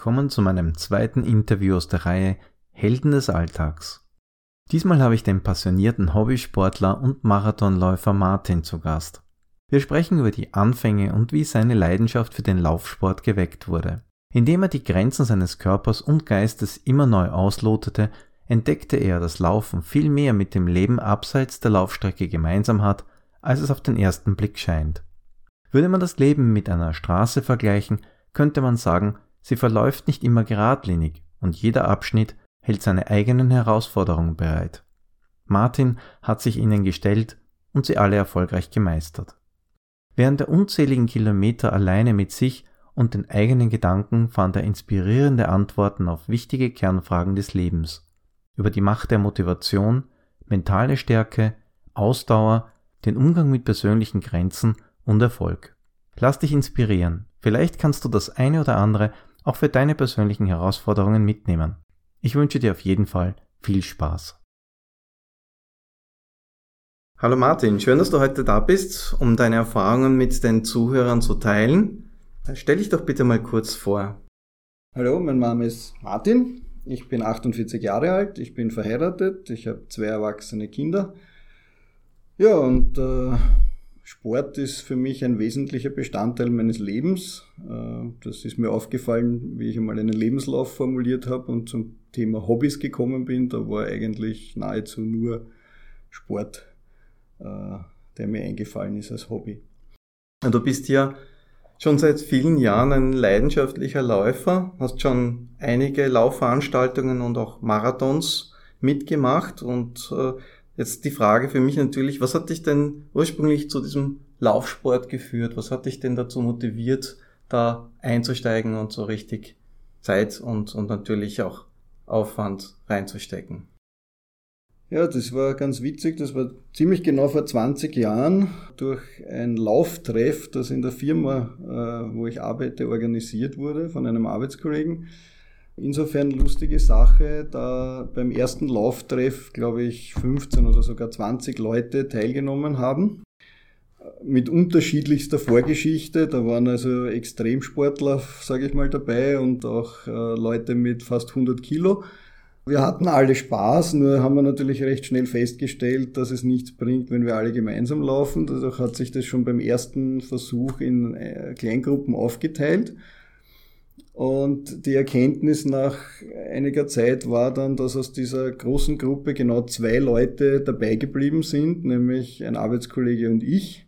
willkommen zu meinem zweiten Interview aus der Reihe Helden des Alltags. Diesmal habe ich den passionierten Hobbysportler und Marathonläufer Martin zu Gast. Wir sprechen über die Anfänge und wie seine Leidenschaft für den Laufsport geweckt wurde. Indem er die Grenzen seines Körpers und Geistes immer neu auslotete, entdeckte er, dass Laufen viel mehr mit dem Leben abseits der Laufstrecke gemeinsam hat, als es auf den ersten Blick scheint. Würde man das Leben mit einer Straße vergleichen, könnte man sagen, sie verläuft nicht immer geradlinig und jeder Abschnitt hält seine eigenen Herausforderungen bereit. Martin hat sich ihnen gestellt und sie alle erfolgreich gemeistert. Während der unzähligen Kilometer alleine mit sich und den eigenen Gedanken fand er inspirierende Antworten auf wichtige Kernfragen des Lebens, über die Macht der Motivation, mentale Stärke, Ausdauer, den Umgang mit persönlichen Grenzen und Erfolg. Lass dich inspirieren, vielleicht kannst du das eine oder andere auch für deine persönlichen Herausforderungen mitnehmen. Ich wünsche dir auf jeden Fall viel Spaß. Hallo Martin, schön, dass du heute da bist, um deine Erfahrungen mit den Zuhörern zu teilen. Stell dich doch bitte mal kurz vor. Hallo, mein Name ist Martin. Ich bin 48 Jahre alt, ich bin verheiratet, ich habe zwei erwachsene Kinder. Ja, und äh, Sport ist für mich ein wesentlicher Bestandteil meines Lebens. Äh, das ist mir aufgefallen, wie ich einmal einen Lebenslauf formuliert habe und zum Thema Hobbys gekommen bin. Da war eigentlich nahezu nur Sport, äh, der mir eingefallen ist als Hobby. Du bist ja schon seit vielen Jahren ein leidenschaftlicher Läufer, hast schon einige Laufveranstaltungen und auch Marathons mitgemacht und äh, Jetzt die Frage für mich natürlich, was hat dich denn ursprünglich zu diesem Laufsport geführt? Was hat dich denn dazu motiviert, da einzusteigen und so richtig Zeit und, und natürlich auch Aufwand reinzustecken? Ja, das war ganz witzig. Das war ziemlich genau vor 20 Jahren durch ein Lauftreff, das in der Firma, äh, wo ich arbeite, organisiert wurde von einem Arbeitskollegen. Insofern lustige Sache, da beim ersten Lauftreff, glaube ich, 15 oder sogar 20 Leute teilgenommen haben. Mit unterschiedlichster Vorgeschichte. Da waren also Extremsportler, sage ich mal, dabei und auch äh, Leute mit fast 100 Kilo. Wir hatten alle Spaß, nur haben wir natürlich recht schnell festgestellt, dass es nichts bringt, wenn wir alle gemeinsam laufen. Dadurch hat sich das schon beim ersten Versuch in äh, Kleingruppen aufgeteilt. Und die Erkenntnis nach einiger Zeit war dann, dass aus dieser großen Gruppe genau zwei Leute dabei geblieben sind, nämlich ein Arbeitskollege und ich.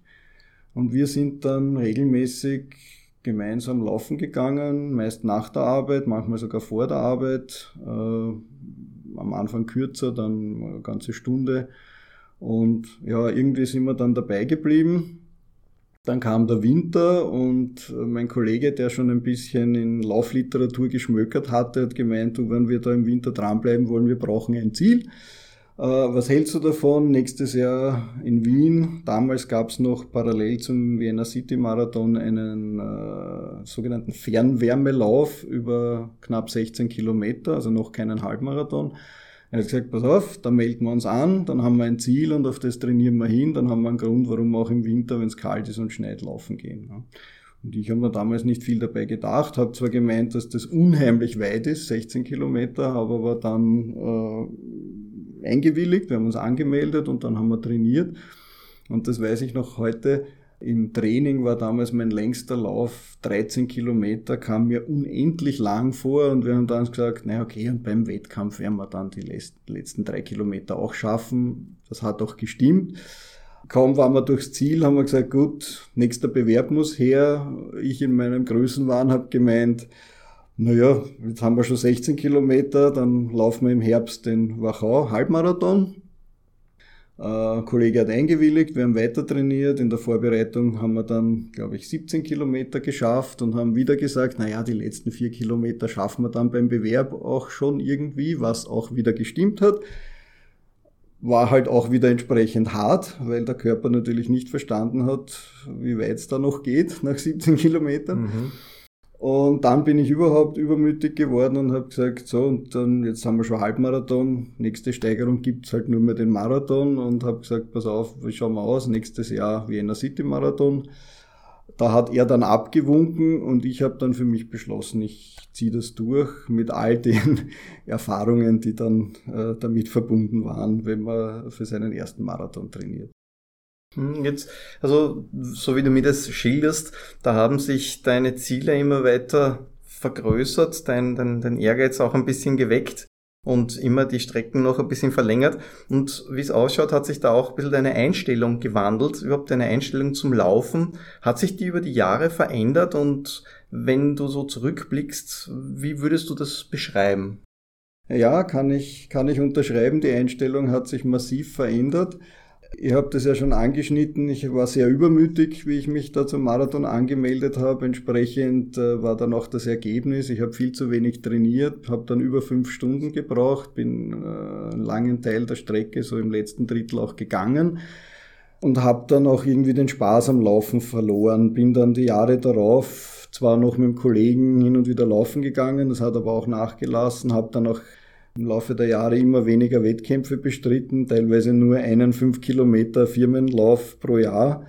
Und wir sind dann regelmäßig gemeinsam laufen gegangen, meist nach der Arbeit, manchmal sogar vor der Arbeit. Äh, am Anfang kürzer, dann eine ganze Stunde. Und ja, irgendwie sind wir dann dabei geblieben. Dann kam der Winter und mein Kollege, der schon ein bisschen in Laufliteratur geschmökert hatte, hat gemeint, du, wenn wir da im Winter dranbleiben wollen, wir brauchen ein Ziel. Äh, was hältst du davon? Nächstes Jahr in Wien. Damals gab es noch parallel zum Vienna City Marathon einen äh, sogenannten Fernwärmelauf über knapp 16 Kilometer, also noch keinen Halbmarathon. Er hat gesagt, pass auf, da melden wir uns an, dann haben wir ein Ziel und auf das trainieren wir hin, dann haben wir einen Grund, warum wir auch im Winter, wenn es kalt ist und schneit, laufen gehen. Und ich habe mir damals nicht viel dabei gedacht, habe zwar gemeint, dass das unheimlich weit ist, 16 Kilometer, habe aber dann äh, eingewilligt, wir haben uns angemeldet und dann haben wir trainiert. Und das weiß ich noch heute, im Training war damals mein längster Lauf 13 Kilometer, kam mir unendlich lang vor und wir haben dann gesagt, na okay, und beim Wettkampf werden wir dann die letzten drei Kilometer auch schaffen. Das hat auch gestimmt. Kaum waren wir durchs Ziel, haben wir gesagt, gut, nächster Bewerb muss her. Ich in meinem Größenwahn habe gemeint, naja, jetzt haben wir schon 16 Kilometer, dann laufen wir im Herbst den Wachau Halbmarathon. Äh, Kollege hat eingewilligt, wir haben weiter trainiert. In der Vorbereitung haben wir dann, glaube ich, 17 Kilometer geschafft und haben wieder gesagt, naja, die letzten vier Kilometer schaffen wir dann beim Bewerb auch schon irgendwie, was auch wieder gestimmt hat. War halt auch wieder entsprechend hart, weil der Körper natürlich nicht verstanden hat, wie weit es da noch geht nach 17 Kilometern. Mhm. Und dann bin ich überhaupt übermütig geworden und habe gesagt, so, und dann jetzt haben wir schon Halbmarathon, nächste Steigerung gibt's halt nur mehr den Marathon und habe gesagt, pass auf, wie schauen wir aus, nächstes Jahr Vienna City Marathon. Da hat er dann abgewunken und ich habe dann für mich beschlossen, ich ziehe das durch mit all den Erfahrungen, die dann äh, damit verbunden waren, wenn man für seinen ersten Marathon trainiert. Hm, jetzt, also so wie du mir das schilderst, da haben sich deine Ziele immer weiter vergrößert, dein, dein, dein Ehrgeiz auch ein bisschen geweckt und immer die Strecken noch ein bisschen verlängert. Und wie es ausschaut, hat sich da auch ein bisschen deine Einstellung gewandelt, überhaupt deine Einstellung zum Laufen. Hat sich die über die Jahre verändert und wenn du so zurückblickst, wie würdest du das beschreiben? Ja, kann ich, kann ich unterschreiben. Die Einstellung hat sich massiv verändert. Ihr habt das ja schon angeschnitten. Ich war sehr übermütig, wie ich mich da zum Marathon angemeldet habe. Entsprechend äh, war dann auch das Ergebnis. Ich habe viel zu wenig trainiert, habe dann über fünf Stunden gebraucht, bin äh, einen langen Teil der Strecke, so im letzten Drittel auch gegangen und habe dann auch irgendwie den Spaß am Laufen verloren. Bin dann die Jahre darauf zwar noch mit dem Kollegen hin und wieder laufen gegangen, das hat aber auch nachgelassen, habe dann auch im Laufe der Jahre immer weniger Wettkämpfe bestritten, teilweise nur einen 5 Kilometer Firmenlauf pro Jahr.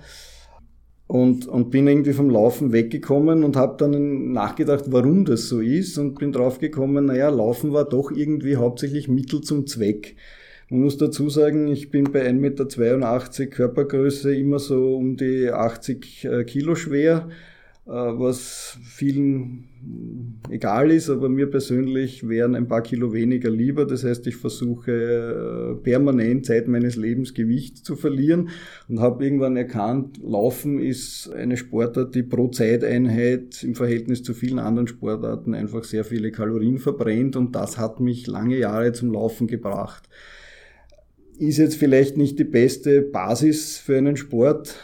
Und, und bin irgendwie vom Laufen weggekommen und habe dann nachgedacht, warum das so ist und bin draufgekommen, naja, Laufen war doch irgendwie hauptsächlich Mittel zum Zweck. Man muss dazu sagen, ich bin bei 1,82 Meter Körpergröße immer so um die 80 äh, Kilo schwer was vielen egal ist, aber mir persönlich wären ein paar Kilo weniger lieber. Das heißt, ich versuche äh, permanent Zeit meines Lebens Gewicht zu verlieren und habe irgendwann erkannt, Laufen ist eine Sportart, die pro Zeiteinheit im Verhältnis zu vielen anderen Sportarten einfach sehr viele Kalorien verbrennt und das hat mich lange Jahre zum Laufen gebracht ist jetzt vielleicht nicht die beste Basis für einen Sport,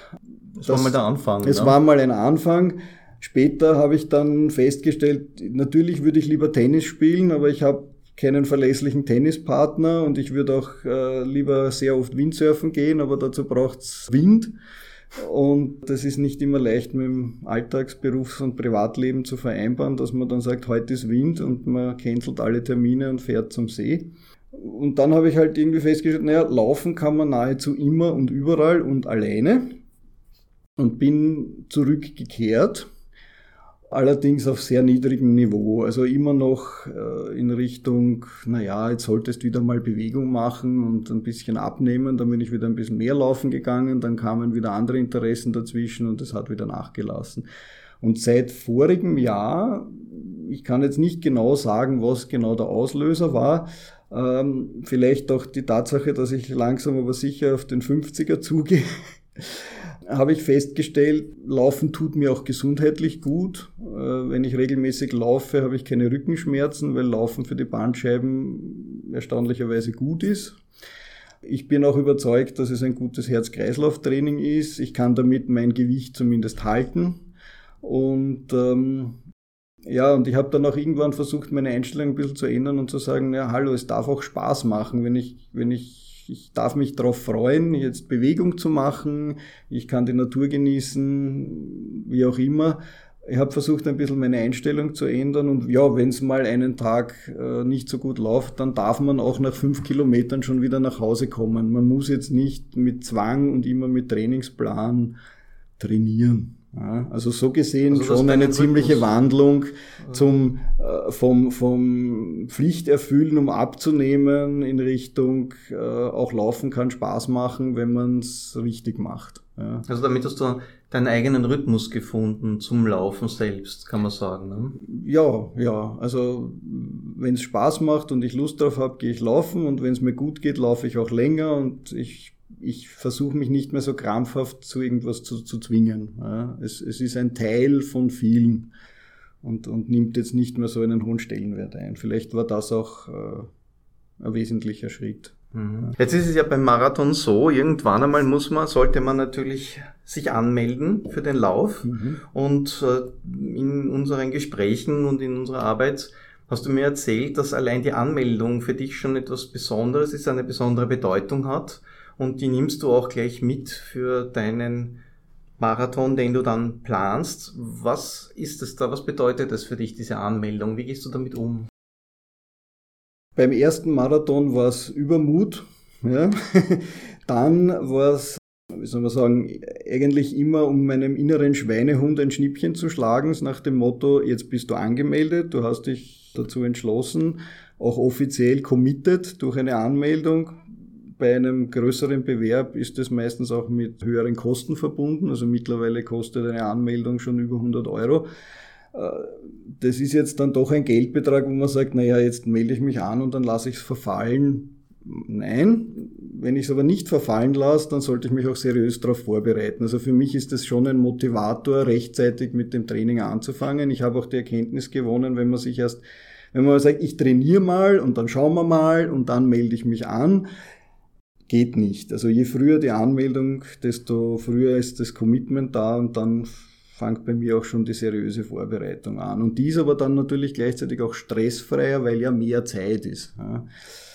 das, das war mal der Anfang. Es ne? war mal ein Anfang. Später habe ich dann festgestellt, natürlich würde ich lieber Tennis spielen, aber ich habe keinen verlässlichen Tennispartner und ich würde auch äh, lieber sehr oft Windsurfen gehen, aber dazu braucht's Wind. Und das ist nicht immer leicht mit dem Alltagsberufs- und Privatleben zu vereinbaren, dass man dann sagt, heute ist Wind und man cancelt alle Termine und fährt zum See. Und dann habe ich halt irgendwie festgestellt, naja, laufen kann man nahezu immer und überall und alleine und bin zurückgekehrt, allerdings auf sehr niedrigem Niveau. Also immer noch äh, in Richtung, naja, jetzt solltest du wieder mal Bewegung machen und ein bisschen abnehmen. Dann bin ich wieder ein bisschen mehr laufen gegangen, dann kamen wieder andere Interessen dazwischen und es hat wieder nachgelassen. Und seit vorigem Jahr, ich kann jetzt nicht genau sagen, was genau der Auslöser war, ähm, vielleicht auch die Tatsache, dass ich langsam aber sicher auf den 50er zugehe habe ich festgestellt, Laufen tut mir auch gesundheitlich gut. Äh, wenn ich regelmäßig laufe, habe ich keine Rückenschmerzen, weil Laufen für die Bandscheiben erstaunlicherweise gut ist. Ich bin auch überzeugt, dass es ein gutes Herz-Kreislauf-Training ist. Ich kann damit mein Gewicht zumindest halten. Und ähm, ja, und ich habe dann auch irgendwann versucht, meine Einstellung ein bisschen zu ändern und zu sagen, ja, hallo, es darf auch Spaß machen, wenn ich, wenn ich ich darf mich darauf freuen, jetzt Bewegung zu machen, ich kann die Natur genießen, wie auch immer. Ich habe versucht, ein bisschen meine Einstellung zu ändern und ja, wenn es mal einen Tag äh, nicht so gut läuft, dann darf man auch nach fünf Kilometern schon wieder nach Hause kommen. Man muss jetzt nicht mit Zwang und immer mit Trainingsplan trainieren. Ja, also so gesehen also schon eine ziemliche Rhythmus. Wandlung zum, äh, vom, vom Pflichterfüllen, um abzunehmen, in Richtung äh, auch Laufen kann Spaß machen, wenn man es richtig macht. Ja. Also damit hast du deinen eigenen Rhythmus gefunden zum Laufen selbst, kann man sagen. Ne? Ja, ja. Also wenn es Spaß macht und ich Lust drauf habe, gehe ich laufen und wenn es mir gut geht, laufe ich auch länger und ich ich versuche mich nicht mehr so krampfhaft zu irgendwas zu, zu zwingen. Ja. Es, es ist ein Teil von vielen und, und nimmt jetzt nicht mehr so einen hohen Stellenwert ein. Vielleicht war das auch äh, ein wesentlicher Schritt. Mhm. Jetzt ist es ja beim Marathon so, irgendwann einmal muss man, sollte man natürlich sich anmelden für den Lauf. Mhm. Und äh, in unseren Gesprächen und in unserer Arbeit hast du mir erzählt, dass allein die Anmeldung für dich schon etwas Besonderes ist, eine besondere Bedeutung hat und die nimmst du auch gleich mit für deinen Marathon, den du dann planst. Was ist es da? Was bedeutet das für dich, diese Anmeldung? Wie gehst du damit um? Beim ersten Marathon war es Übermut. Ja. dann war es wie soll man sagen, eigentlich immer um meinem inneren Schweinehund ein Schnippchen zu schlagen, nach dem Motto, jetzt bist du angemeldet, du hast dich dazu entschlossen, auch offiziell committed durch eine Anmeldung. Bei einem größeren Bewerb ist das meistens auch mit höheren Kosten verbunden. Also mittlerweile kostet eine Anmeldung schon über 100 Euro. Äh, das ist jetzt dann doch ein Geldbetrag, wo man sagt, naja, jetzt melde ich mich an und dann lasse ich es verfallen. Nein, wenn ich es aber nicht verfallen lasse, dann sollte ich mich auch seriös darauf vorbereiten. Also für mich ist das schon ein Motivator, rechtzeitig mit dem Training anzufangen. Ich habe auch die Erkenntnis gewonnen, wenn man sich erst, wenn man sagt, ich trainiere mal und dann schauen wir mal und dann melde ich mich an, geht nicht. Also je früher die Anmeldung, desto früher ist das Commitment da und dann fängt bei mir auch schon die seriöse Vorbereitung an. Und die ist aber dann natürlich gleichzeitig auch stressfreier, weil ja mehr Zeit ist. Ja.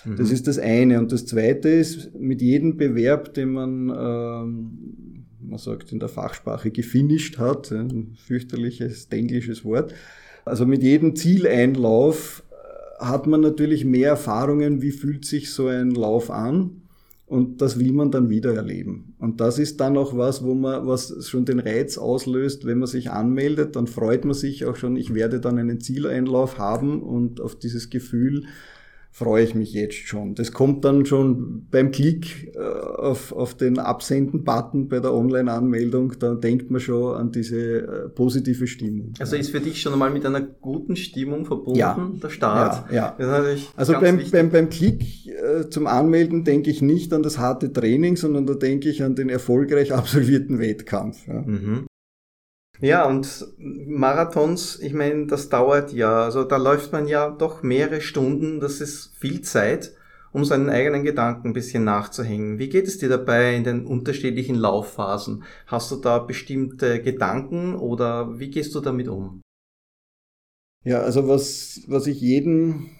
Mhm. Das ist das eine. Und das zweite ist, mit jedem Bewerb, den man, ähm, man sagt in der Fachsprache, gefinisht hat, ein fürchterliches englisches Wort, also mit jedem Zieleinlauf äh, hat man natürlich mehr Erfahrungen, wie fühlt sich so ein Lauf an und das will man dann wieder erleben. Und das ist dann auch was, wo man, was schon den Reiz auslöst, wenn man sich anmeldet, dann freut man sich auch schon, ich werde dann einen Zieleinlauf haben und auf dieses Gefühl freue ich mich jetzt schon. Das kommt dann schon beim Klick äh, auf, auf den Absenden-Button bei der Online-Anmeldung, da denkt man schon an diese äh, positive Stimmung. Also ist für dich schon einmal mit einer guten Stimmung verbunden, ja. der Start? Ja, ja. also beim, beim, beim Klick äh, zum Anmelden denke ich nicht an das harte Training, sondern da denke ich an den erfolgreich absolvierten Wettkampf. Ja. Mhm. Ja, und Marathons, ich meine, das dauert ja. Also da läuft man ja doch mehrere Stunden. Das ist viel Zeit, um seinen eigenen Gedanken ein bisschen nachzuhängen. Wie geht es dir dabei in den unterschiedlichen Laufphasen? Hast du da bestimmte Gedanken oder wie gehst du damit um? Ja, also was, was ich jedem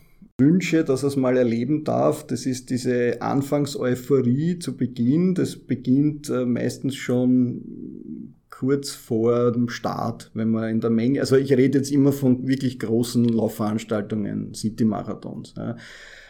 wünsche, dass er es mal erleben darf, das ist diese Anfangseuphorie zu Beginn. Das beginnt äh, meistens schon kurz vor dem Start, wenn man in der Menge, also ich rede jetzt immer von wirklich großen Laufveranstaltungen, City-Marathons. Ja.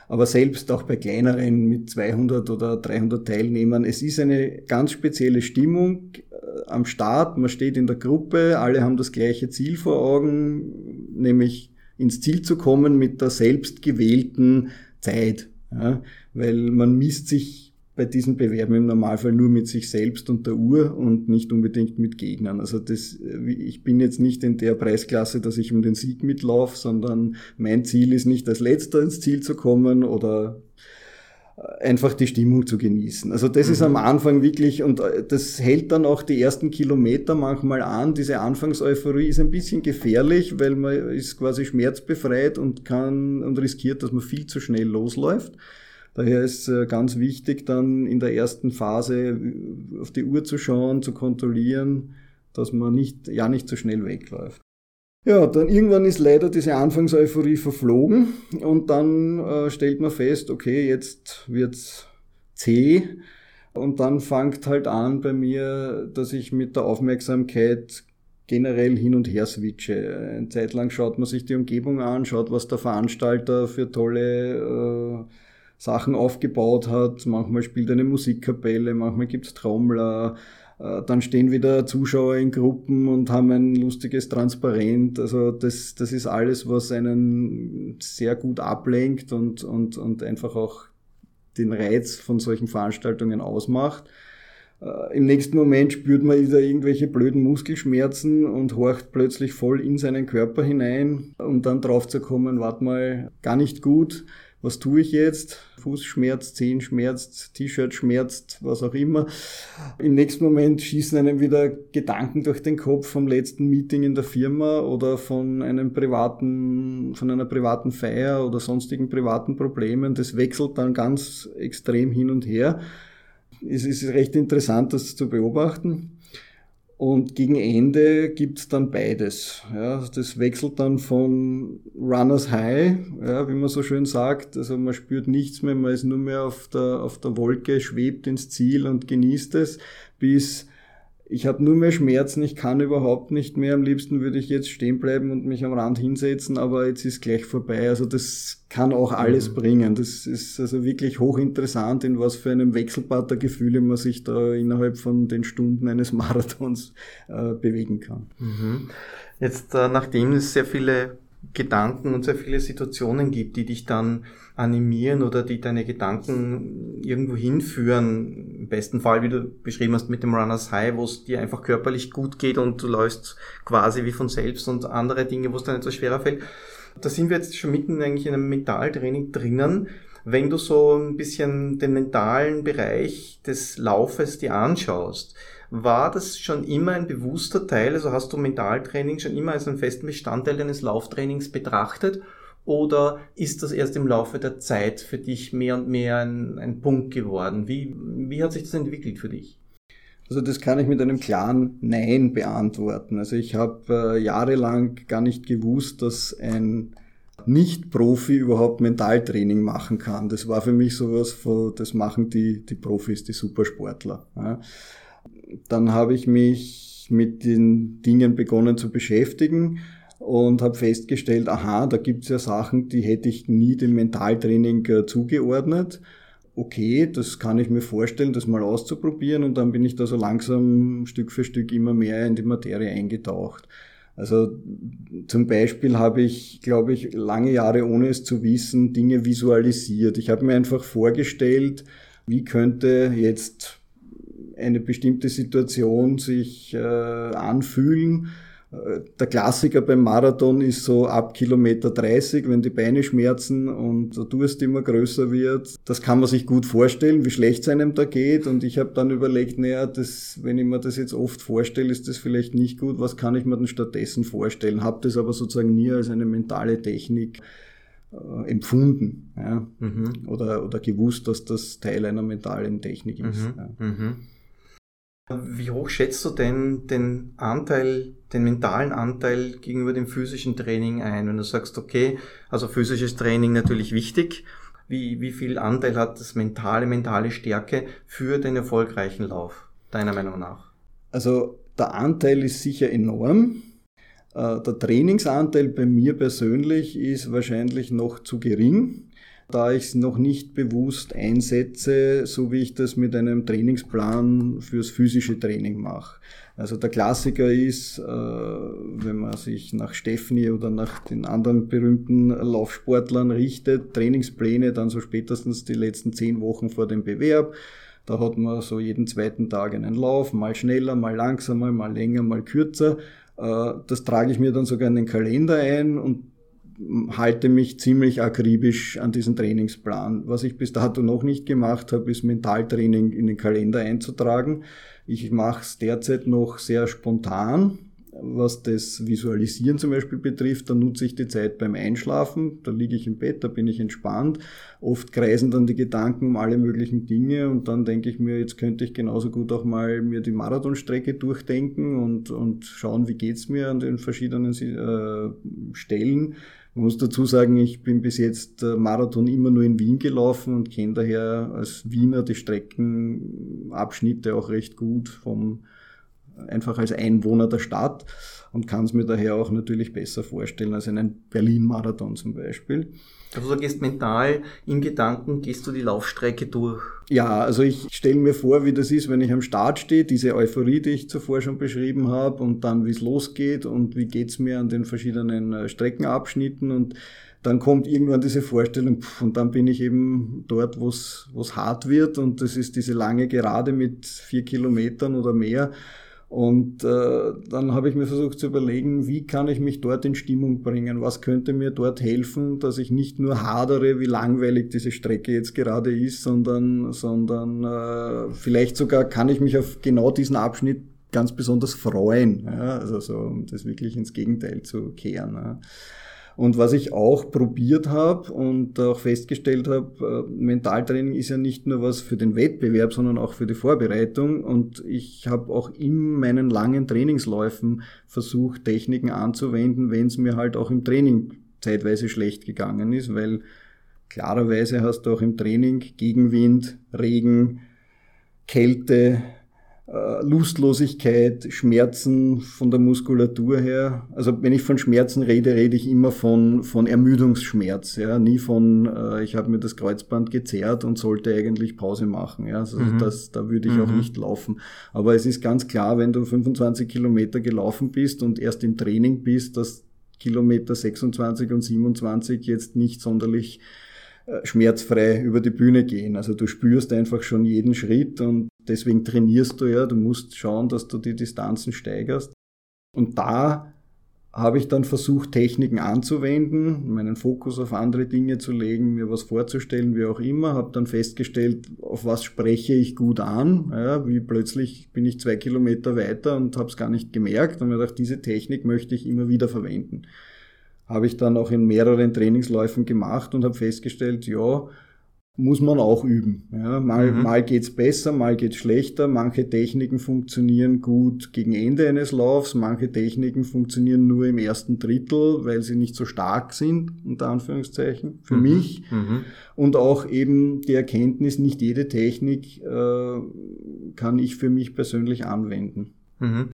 Aber selbst auch bei kleineren mit 200 oder 300 Teilnehmern, es ist eine ganz spezielle Stimmung äh, am Start. Man steht in der Gruppe, alle haben das gleiche Ziel vor Augen, nämlich ins Ziel zu kommen mit der selbst gewählten Zeit. Ja. Weil man misst sich bei diesen Bewerben im Normalfall nur mit sich selbst und der Uhr und nicht unbedingt mit Gegnern. Also das, ich bin jetzt nicht in der Preisklasse, dass ich um den Sieg mitlaufe, sondern mein Ziel ist nicht als letzter ins Ziel zu kommen oder einfach die Stimmung zu genießen. Also das mhm. ist am Anfang wirklich, und das hält dann auch die ersten Kilometer manchmal an. Diese Anfangseuphorie ist ein bisschen gefährlich, weil man ist quasi schmerzbefreit und kann und riskiert, dass man viel zu schnell losläuft. Daher ist äh, ganz wichtig, dann in der ersten Phase äh, auf die Uhr zu schauen, zu kontrollieren, dass man nicht, ja nicht zu so schnell wegläuft. Ja, dann irgendwann ist leider diese Anfangseuphorie verflogen und dann äh, stellt man fest, okay, jetzt wird's zäh und dann fängt halt an bei mir, dass ich mit der Aufmerksamkeit generell hin und her switche. Eine Zeit lang schaut man sich die Umgebung an, schaut, was der Veranstalter für tolle äh, Sachen aufgebaut hat. Manchmal spielt eine Musikkapelle, manchmal gibt's Trommler. Äh, dann stehen wieder Zuschauer in Gruppen und haben ein lustiges Transparent. Also das, das ist alles, was einen sehr gut ablenkt und, und, und einfach auch den Reiz von solchen Veranstaltungen ausmacht. Äh, Im nächsten Moment spürt man wieder irgendwelche blöden Muskelschmerzen und horcht plötzlich voll in seinen Körper hinein, um dann drauf zu kommen, warte mal, gar nicht gut was tue ich jetzt? Fuß schmerzt, Zehen schmerzt, T-Shirt schmerzt, was auch immer. Im nächsten Moment schießen einem wieder Gedanken durch den Kopf vom letzten Meeting in der Firma oder von einem privaten, von einer privaten Feier oder sonstigen privaten Problemen. Das wechselt dann ganz extrem hin und her. Es ist recht interessant, das zu beobachten. Und gegen Ende gibt's dann beides. Ja, das wechselt dann von Runners High, ja, wie man so schön sagt. Also man spürt nichts mehr, man ist nur mehr auf der, auf der Wolke, schwebt ins Ziel und genießt es, bis ich habe nur mehr Schmerzen, ich kann überhaupt nicht mehr. Am liebsten würde ich jetzt stehen bleiben und mich am Rand hinsetzen, aber jetzt ist gleich vorbei. Also das kann auch alles mhm. bringen. Das ist also wirklich hochinteressant, in was für einem Wechselbad der Gefühle man sich da innerhalb von den Stunden eines Marathons äh, bewegen kann. Mhm. Jetzt, äh, nachdem es sehr viele Gedanken und sehr viele Situationen gibt, die dich dann animieren oder die deine Gedanken irgendwo hinführen. Im besten Fall, wie du beschrieben hast, mit dem Runners High, wo es dir einfach körperlich gut geht und du läufst quasi wie von selbst und andere Dinge, wo es dann etwas schwerer fällt. Da sind wir jetzt schon mitten eigentlich in einem Mentaltraining drinnen. Wenn du so ein bisschen den mentalen Bereich des Laufes dir anschaust, war das schon immer ein bewusster Teil? Also hast du Mentaltraining schon immer als einen festen Bestandteil deines Lauftrainings betrachtet? Oder ist das erst im Laufe der Zeit für dich mehr und mehr ein, ein Punkt geworden? Wie, wie hat sich das entwickelt für dich? Also das kann ich mit einem klaren Nein beantworten. Also ich habe äh, jahrelang gar nicht gewusst, dass ein Nicht-Profi überhaupt Mentaltraining machen kann. Das war für mich sowas, von, das machen die, die Profis, die Supersportler. Ja. Dann habe ich mich mit den Dingen begonnen zu beschäftigen und habe festgestellt, aha, da gibt's ja Sachen, die hätte ich nie dem Mentaltraining äh, zugeordnet. Okay, das kann ich mir vorstellen, das mal auszuprobieren und dann bin ich da so langsam Stück für Stück immer mehr in die Materie eingetaucht. Also zum Beispiel habe ich, glaube ich, lange Jahre ohne es zu wissen, Dinge visualisiert. Ich habe mir einfach vorgestellt, wie könnte jetzt eine bestimmte Situation sich äh, anfühlen. Äh, der Klassiker beim Marathon ist so ab Kilometer 30, wenn die Beine schmerzen und der Durst immer größer wird. Das kann man sich gut vorstellen, wie schlecht es einem da geht. Und ich habe dann überlegt, naja, das, wenn ich mir das jetzt oft vorstelle, ist das vielleicht nicht gut. Was kann ich mir denn stattdessen vorstellen? Habe das aber sozusagen nie als eine mentale Technik äh, empfunden ja? Mhm. oder, oder gewusst, dass das Teil einer mentalen Technik ist. Mhm. Ja. Mhm. Wie hoch schätzt du denn den Anteil, den mentalen Anteil gegenüber dem physischen Training ein? Wenn du sagst, okay, also physisches Training natürlich wichtig, wie, wie viel Anteil hat das mentale, mentale Stärke für den erfolgreichen Lauf, deiner Meinung nach? Also der Anteil ist sicher enorm. Äh, der Trainingsanteil bei mir persönlich ist wahrscheinlich noch zu gering da ich es noch nicht bewusst einsetze, so wie ich das mit einem Trainingsplan fürs physische Training mache. Also der Klassiker ist, äh, wenn man sich nach Steffni oder nach den anderen berühmten Laufsportlern richtet, Trainingspläne dann so spätestens die letzten zehn Wochen vor dem Bewerb. Da hat man so jeden zweiten Tag einen Lauf, mal schneller, mal langsamer, mal länger, mal kürzer. Äh, das trage ich mir dann sogar in den Kalender ein und halte mich ziemlich akribisch an diesen Trainingsplan. Was ich bis dato noch nicht gemacht habe, ist Mentaltraining in den Kalender einzutragen. Ich mache es derzeit noch sehr spontan. Was das Visualisieren zum Beispiel betrifft, da nutze ich die Zeit beim Einschlafen. Da liege ich im Bett, da bin ich entspannt. Oft kreisen dann die Gedanken um alle möglichen Dinge und dann denke ich mir, jetzt könnte ich genauso gut auch mal mir die Marathonstrecke durchdenken und, und schauen, wie geht's mir an den verschiedenen äh, Stellen ich muss dazu sagen, ich bin bis jetzt Marathon immer nur in Wien gelaufen und kenne daher als Wiener die Streckenabschnitte auch recht gut vom einfach als Einwohner der Stadt und kann es mir daher auch natürlich besser vorstellen als einen Berlin-Marathon zum Beispiel. Also du gehst mental im Gedanken, gehst du die Laufstrecke durch? Ja, also ich stelle mir vor, wie das ist, wenn ich am Start stehe, diese Euphorie, die ich zuvor schon beschrieben habe und dann wie es losgeht und wie geht's mir an den verschiedenen äh, Streckenabschnitten und dann kommt irgendwann diese Vorstellung pff, und dann bin ich eben dort, wo es hart wird und das ist diese lange Gerade mit vier Kilometern oder mehr und äh, dann habe ich mir versucht zu überlegen, wie kann ich mich dort in Stimmung bringen? Was könnte mir dort helfen, dass ich nicht nur hadere, wie langweilig diese Strecke jetzt gerade ist, sondern, sondern äh, vielleicht sogar kann ich mich auf genau diesen Abschnitt ganz besonders freuen. Ja? Also so, um das wirklich ins Gegenteil zu kehren. Ja? Und was ich auch probiert habe und auch festgestellt habe, äh, Mentaltraining ist ja nicht nur was für den Wettbewerb, sondern auch für die Vorbereitung. Und ich habe auch in meinen langen Trainingsläufen versucht, Techniken anzuwenden, wenn es mir halt auch im Training zeitweise schlecht gegangen ist, weil klarerweise hast du auch im Training Gegenwind, Regen, Kälte, Lustlosigkeit, Schmerzen von der Muskulatur her. Also wenn ich von Schmerzen rede, rede ich immer von, von Ermüdungsschmerz, ja, nie von, äh, ich habe mir das Kreuzband gezerrt und sollte eigentlich Pause machen. Ja, also mhm. das, da würde ich mhm. auch nicht laufen. Aber es ist ganz klar, wenn du 25 Kilometer gelaufen bist und erst im Training bist, dass Kilometer 26 und 27 jetzt nicht sonderlich äh, schmerzfrei über die Bühne gehen. Also du spürst einfach schon jeden Schritt und deswegen trainierst du ja, du musst schauen, dass du die Distanzen steigerst. Und da habe ich dann versucht, Techniken anzuwenden, meinen Fokus auf andere Dinge zu legen, mir was vorzustellen, wie auch immer, habe dann festgestellt, auf was spreche ich gut an, ja, wie plötzlich bin ich zwei Kilometer weiter und habe es gar nicht gemerkt. Und mir gedacht, diese Technik möchte ich immer wieder verwenden habe ich dann auch in mehreren Trainingsläufen gemacht und habe festgestellt, ja, muss man auch üben. Ja, mal mhm. mal geht's besser, mal geht's schlechter. Manche Techniken funktionieren gut gegen Ende eines Laufs, manche Techniken funktionieren nur im ersten Drittel, weil sie nicht so stark sind, unter Anführungszeichen, für mhm. mich. Mhm. Und auch eben die Erkenntnis, nicht jede Technik äh, kann ich für mich persönlich anwenden. Mhm.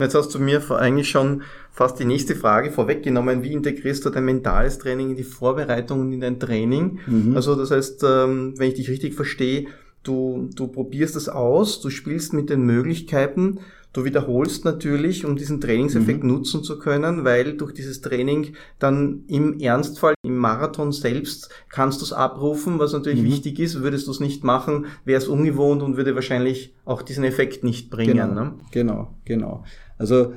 Jetzt hast du mir eigentlich schon fast die nächste Frage vorweggenommen. Wie integrierst du dein mentales Training in die Vorbereitung und in dein Training? Mhm. Also das heißt, ähm, wenn ich dich richtig verstehe, du, du probierst es aus, du spielst mit den Möglichkeiten, du wiederholst natürlich, um diesen Trainingseffekt mhm. nutzen zu können, weil durch dieses Training dann im Ernstfall, im Marathon selbst kannst du es abrufen, was natürlich mhm. wichtig ist. Würdest du es nicht machen, wäre es ungewohnt und würde wahrscheinlich auch diesen Effekt nicht bringen. Genau, ne? genau. genau. Also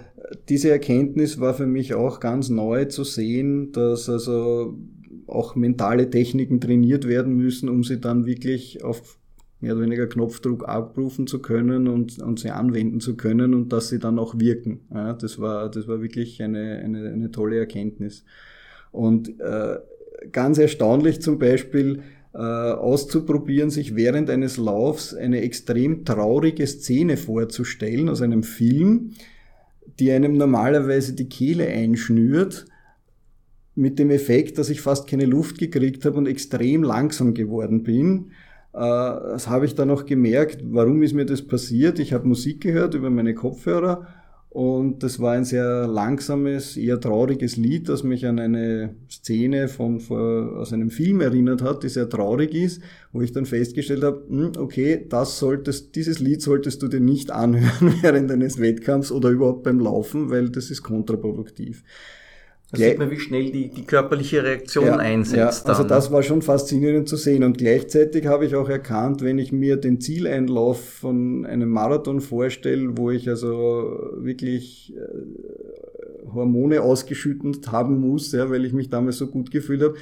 diese Erkenntnis war für mich auch ganz neu zu sehen, dass also auch mentale Techniken trainiert werden müssen, um sie dann wirklich auf mehr oder weniger Knopfdruck abrufen zu können und, und sie anwenden zu können und dass sie dann auch wirken. Ja, das, war, das war wirklich eine, eine, eine tolle Erkenntnis. Und äh, ganz erstaunlich zum Beispiel, äh, auszuprobieren, sich während eines Laufs eine extrem traurige Szene vorzustellen aus einem Film, die einem normalerweise die Kehle einschnürt, mit dem Effekt, dass ich fast keine Luft gekriegt habe und extrem langsam geworden bin. Äh, das habe ich dann auch gemerkt, warum ist mir das passiert. Ich habe Musik gehört über meine Kopfhörer und das war ein sehr langsames, eher trauriges Lied, das mich an eine Szene von, von, aus einem Film erinnert hat, die sehr traurig ist, wo ich dann festgestellt habe, hm, okay, das solltest, dieses Lied solltest du dir nicht anhören während eines Wettkampfs oder überhaupt beim Laufen, weil das ist kontraproduktiv. Da sieht man, wie schnell die, die körperliche Reaktion ja, einsetzt. Ja, also das war schon faszinierend zu sehen. Und gleichzeitig habe ich auch erkannt, wenn ich mir den Zieleinlauf von einem Marathon vorstelle, wo ich also wirklich äh, Hormone ausgeschüttet haben muss, ja, weil ich mich damals so gut gefühlt habe,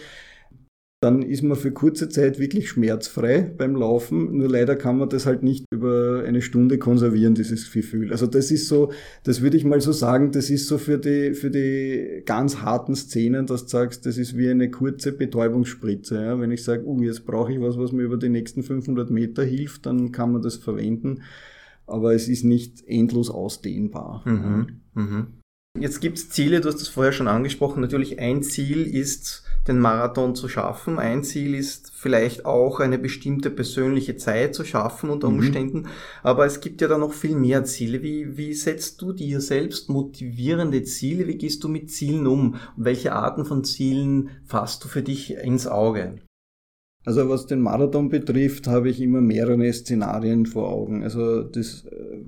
dann ist man für kurze Zeit wirklich schmerzfrei beim Laufen. Nur leider kann man das halt nicht über eine Stunde konservieren, dieses Gefühl. Also das ist so, das würde ich mal so sagen, das ist so für die, für die ganz harten Szenen, dass du sagst, das ist wie eine kurze Betäubungsspritze. Ja? Wenn ich sage, uh, jetzt brauche ich was, was mir über die nächsten 500 Meter hilft, dann kann man das verwenden. Aber es ist nicht endlos ausdehnbar. Mhm. Mhm. Jetzt gibt's Ziele, du hast das vorher schon angesprochen. Natürlich ein Ziel ist, den Marathon zu schaffen. Ein Ziel ist vielleicht auch eine bestimmte persönliche Zeit zu schaffen unter mhm. Umständen. Mhm. Aber es gibt ja da noch viel mehr Ziele. Wie, wie setzt du dir selbst motivierende Ziele? Wie gehst du mit Zielen um? Und welche Arten von Zielen fasst du für dich ins Auge? Also was den Marathon betrifft, habe ich immer mehrere Szenarien vor Augen. Also das, äh,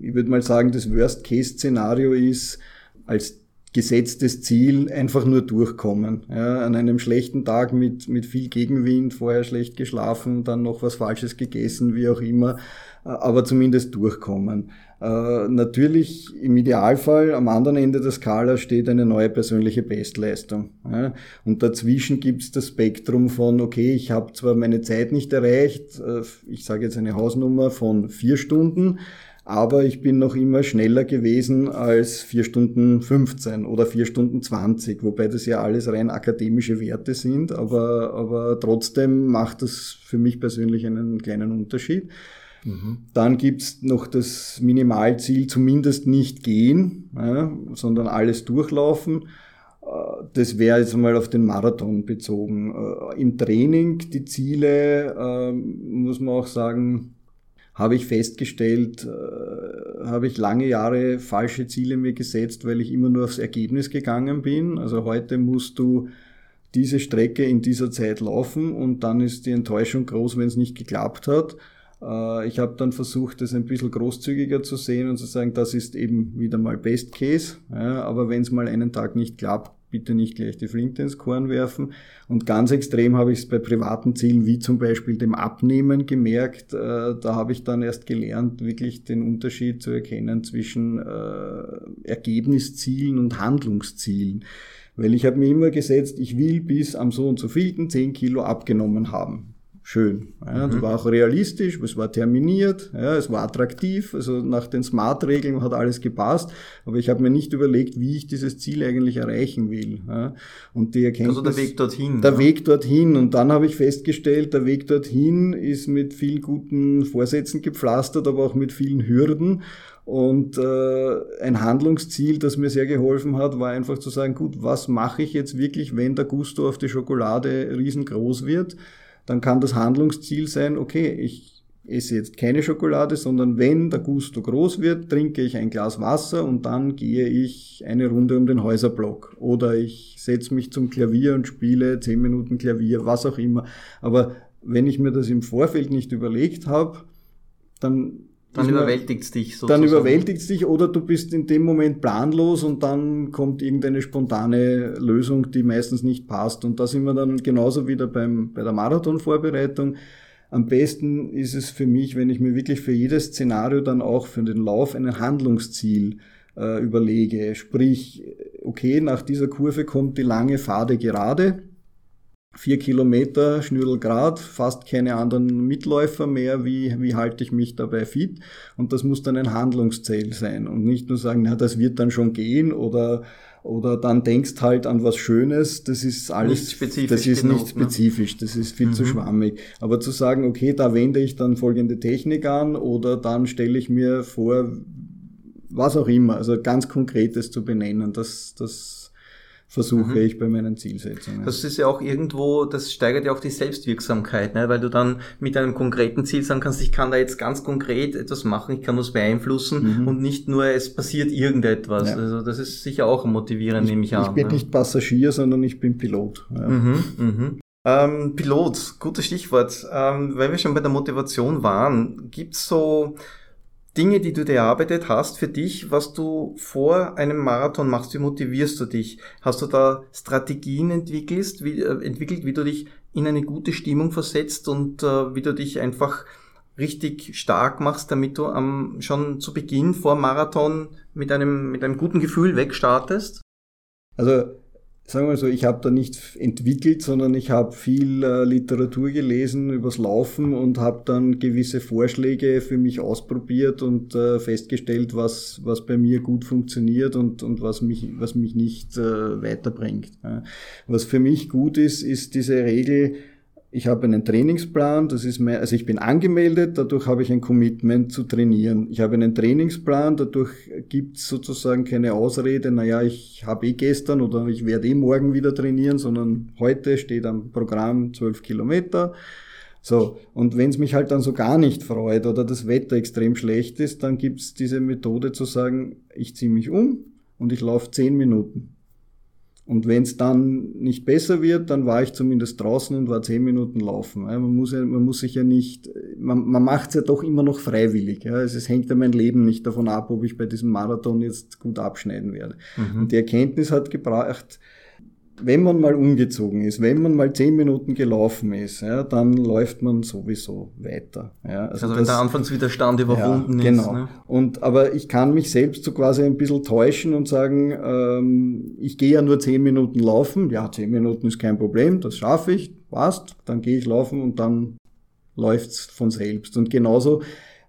ich würde mal sagen, das Worst-Case-Szenario ist, als gesetztes Ziel einfach nur durchkommen. Ja, an einem schlechten Tag mit, mit viel Gegenwind, vorher schlecht geschlafen, dann noch was Falsches gegessen, wie auch immer, äh, aber zumindest durchkommen. Äh, natürlich im Idealfall am anderen Ende der Skala steht eine neue persönliche Bestleistung. Ja, und dazwischen gibt es das Spektrum von, okay, ich habe zwar meine Zeit nicht erreicht, äh, ich sage jetzt eine Hausnummer von vier Stunden, aber ich bin noch immer schneller gewesen als vier Stunden 15 oder vier Stunden 20, wobei das ja alles rein akademische Werte sind, aber, aber trotzdem macht das für mich persönlich einen kleinen Unterschied. Mhm. Dann gibt's noch das Minimalziel, zumindest nicht gehen, ja, sondern alles durchlaufen. Äh, das wäre jetzt mal auf den Marathon bezogen. Äh, Im Training, die Ziele, äh, muss man auch sagen, habe ich festgestellt, äh, habe ich lange Jahre falsche Ziele mir gesetzt, weil ich immer nur aufs Ergebnis gegangen bin. Also heute musst du diese Strecke in dieser Zeit laufen und dann ist die Enttäuschung groß, wenn es nicht geklappt hat. Äh, ich habe dann versucht, das ein bisschen großzügiger zu sehen und zu sagen, das ist eben wieder mal Best Case. Ja, aber wenn es mal einen Tag nicht klappt, bitte nicht gleich die Flinte ins Korn werfen. Und ganz extrem habe ich es bei privaten Zielen wie zum Beispiel dem Abnehmen gemerkt. Äh, da habe ich dann erst gelernt, wirklich den Unterschied zu erkennen zwischen äh, Ergebniszielen und Handlungszielen. Weil ich habe mir immer gesetzt, ich will bis am so und so vielten 10 Kilo abgenommen haben schön. Ja, mhm. Das war auch realistisch, es war terminiert, ja, es war attraktiv, also nach den Smart-Regeln hat alles gepasst, aber ich habe mir nicht überlegt, wie ich dieses Ziel eigentlich erreichen will. Ja. Und die Erkenntnis, also der Weg dorthin. Der ja. Weg dorthin. Und dann habe ich festgestellt, der Weg dorthin ist mit vielen guten Vorsätzen gepflastert, aber auch mit vielen Hürden. Und äh, ein Handlungsziel, das mir sehr geholfen hat, war einfach zu sagen, gut, was mache ich jetzt wirklich, wenn der Gusto auf die Schokolade riesengroß wird? Dann kann das Handlungsziel sein, okay, ich esse jetzt keine Schokolade, sondern wenn der Gusto groß wird, trinke ich ein Glas Wasser und dann gehe ich eine Runde um den Häuserblock. Oder ich setze mich zum Klavier und spiele zehn Minuten Klavier, was auch immer. Aber wenn ich mir das im Vorfeld nicht überlegt habe, dann dann überwältigt es dich sozusagen. Dann überwältigt es dich oder du bist in dem Moment planlos und dann kommt irgendeine spontane Lösung, die meistens nicht passt. Und da sind wir dann genauso wieder beim, bei der Marathonvorbereitung. Am besten ist es für mich, wenn ich mir wirklich für jedes Szenario dann auch für den Lauf ein Handlungsziel äh, überlege. Sprich, okay, nach dieser Kurve kommt die lange Pfade gerade vier Kilometer Schnürdelgrad, fast keine anderen Mitläufer mehr, wie, wie halte ich mich dabei fit? Und das muss dann ein Handlungsziel sein und nicht nur sagen, na, das wird dann schon gehen oder, oder dann denkst halt an was Schönes, das ist alles, nicht spezifisch das ist genug, nicht ne? spezifisch, ne? das ist viel mhm. zu schwammig. Aber zu sagen, okay, da wende ich dann folgende Technik an oder dann stelle ich mir vor, was auch immer, also ganz konkretes zu benennen, das, das versuche mhm. ich bei meinen Zielsetzungen. Das ist ja auch irgendwo, das steigert ja auch die Selbstwirksamkeit, ne? weil du dann mit einem konkreten Ziel sagen kannst, ich kann da jetzt ganz konkret etwas machen, ich kann das beeinflussen mhm. und nicht nur es passiert irgendetwas. Ja. Also das ist sicher auch motivierend, nehme ich an. Ich bin ne? nicht Passagier, sondern ich bin Pilot. Ja. Mhm, mhm. Ähm, Pilot, gutes Stichwort. Ähm, weil wir schon bei der Motivation waren, gibt's so Dinge, die du dir erarbeitet hast für dich, was du vor einem Marathon machst, wie motivierst du dich? Hast du da Strategien entwickelt, wie, äh, entwickelt, wie du dich in eine gute Stimmung versetzt und äh, wie du dich einfach richtig stark machst, damit du am, schon zu Beginn vor Marathon mit einem, mit einem guten Gefühl wegstartest? Also sagen wir so, ich habe da nichts entwickelt, sondern ich habe viel äh, Literatur gelesen übers Laufen und habe dann gewisse Vorschläge für mich ausprobiert und äh, festgestellt, was, was bei mir gut funktioniert und, und was, mich, was mich nicht äh, weiterbringt. Was für mich gut ist, ist diese Regel, ich habe einen Trainingsplan, das ist mehr, also ich bin angemeldet, dadurch habe ich ein Commitment zu trainieren. Ich habe einen Trainingsplan, dadurch gibt es sozusagen keine Ausrede, naja, ich habe eh gestern oder ich werde eh morgen wieder trainieren, sondern heute steht am Programm 12 Kilometer. So, und wenn es mich halt dann so gar nicht freut oder das Wetter extrem schlecht ist, dann gibt es diese Methode zu sagen, ich ziehe mich um und ich laufe 10 Minuten. Und wenn es dann nicht besser wird, dann war ich zumindest draußen und war zehn Minuten laufen. Man muss, ja, man muss sich ja nicht, man, man macht es ja doch immer noch freiwillig. Ja. Also es hängt ja mein Leben nicht davon ab, ob ich bei diesem Marathon jetzt gut abschneiden werde. Mhm. Und die Erkenntnis hat gebracht, wenn man mal umgezogen ist, wenn man mal zehn Minuten gelaufen ist, ja, dann läuft man sowieso weiter. Ja. Also, also wenn der Anfangswiderstand überwunden ja, genau. ist. Ne? Und aber ich kann mich selbst so quasi ein bisschen täuschen und sagen, ähm, ich gehe ja nur zehn Minuten laufen. Ja, zehn Minuten ist kein Problem, das schaffe ich, passt. Dann gehe ich laufen und dann läuft's von selbst. Und genauso,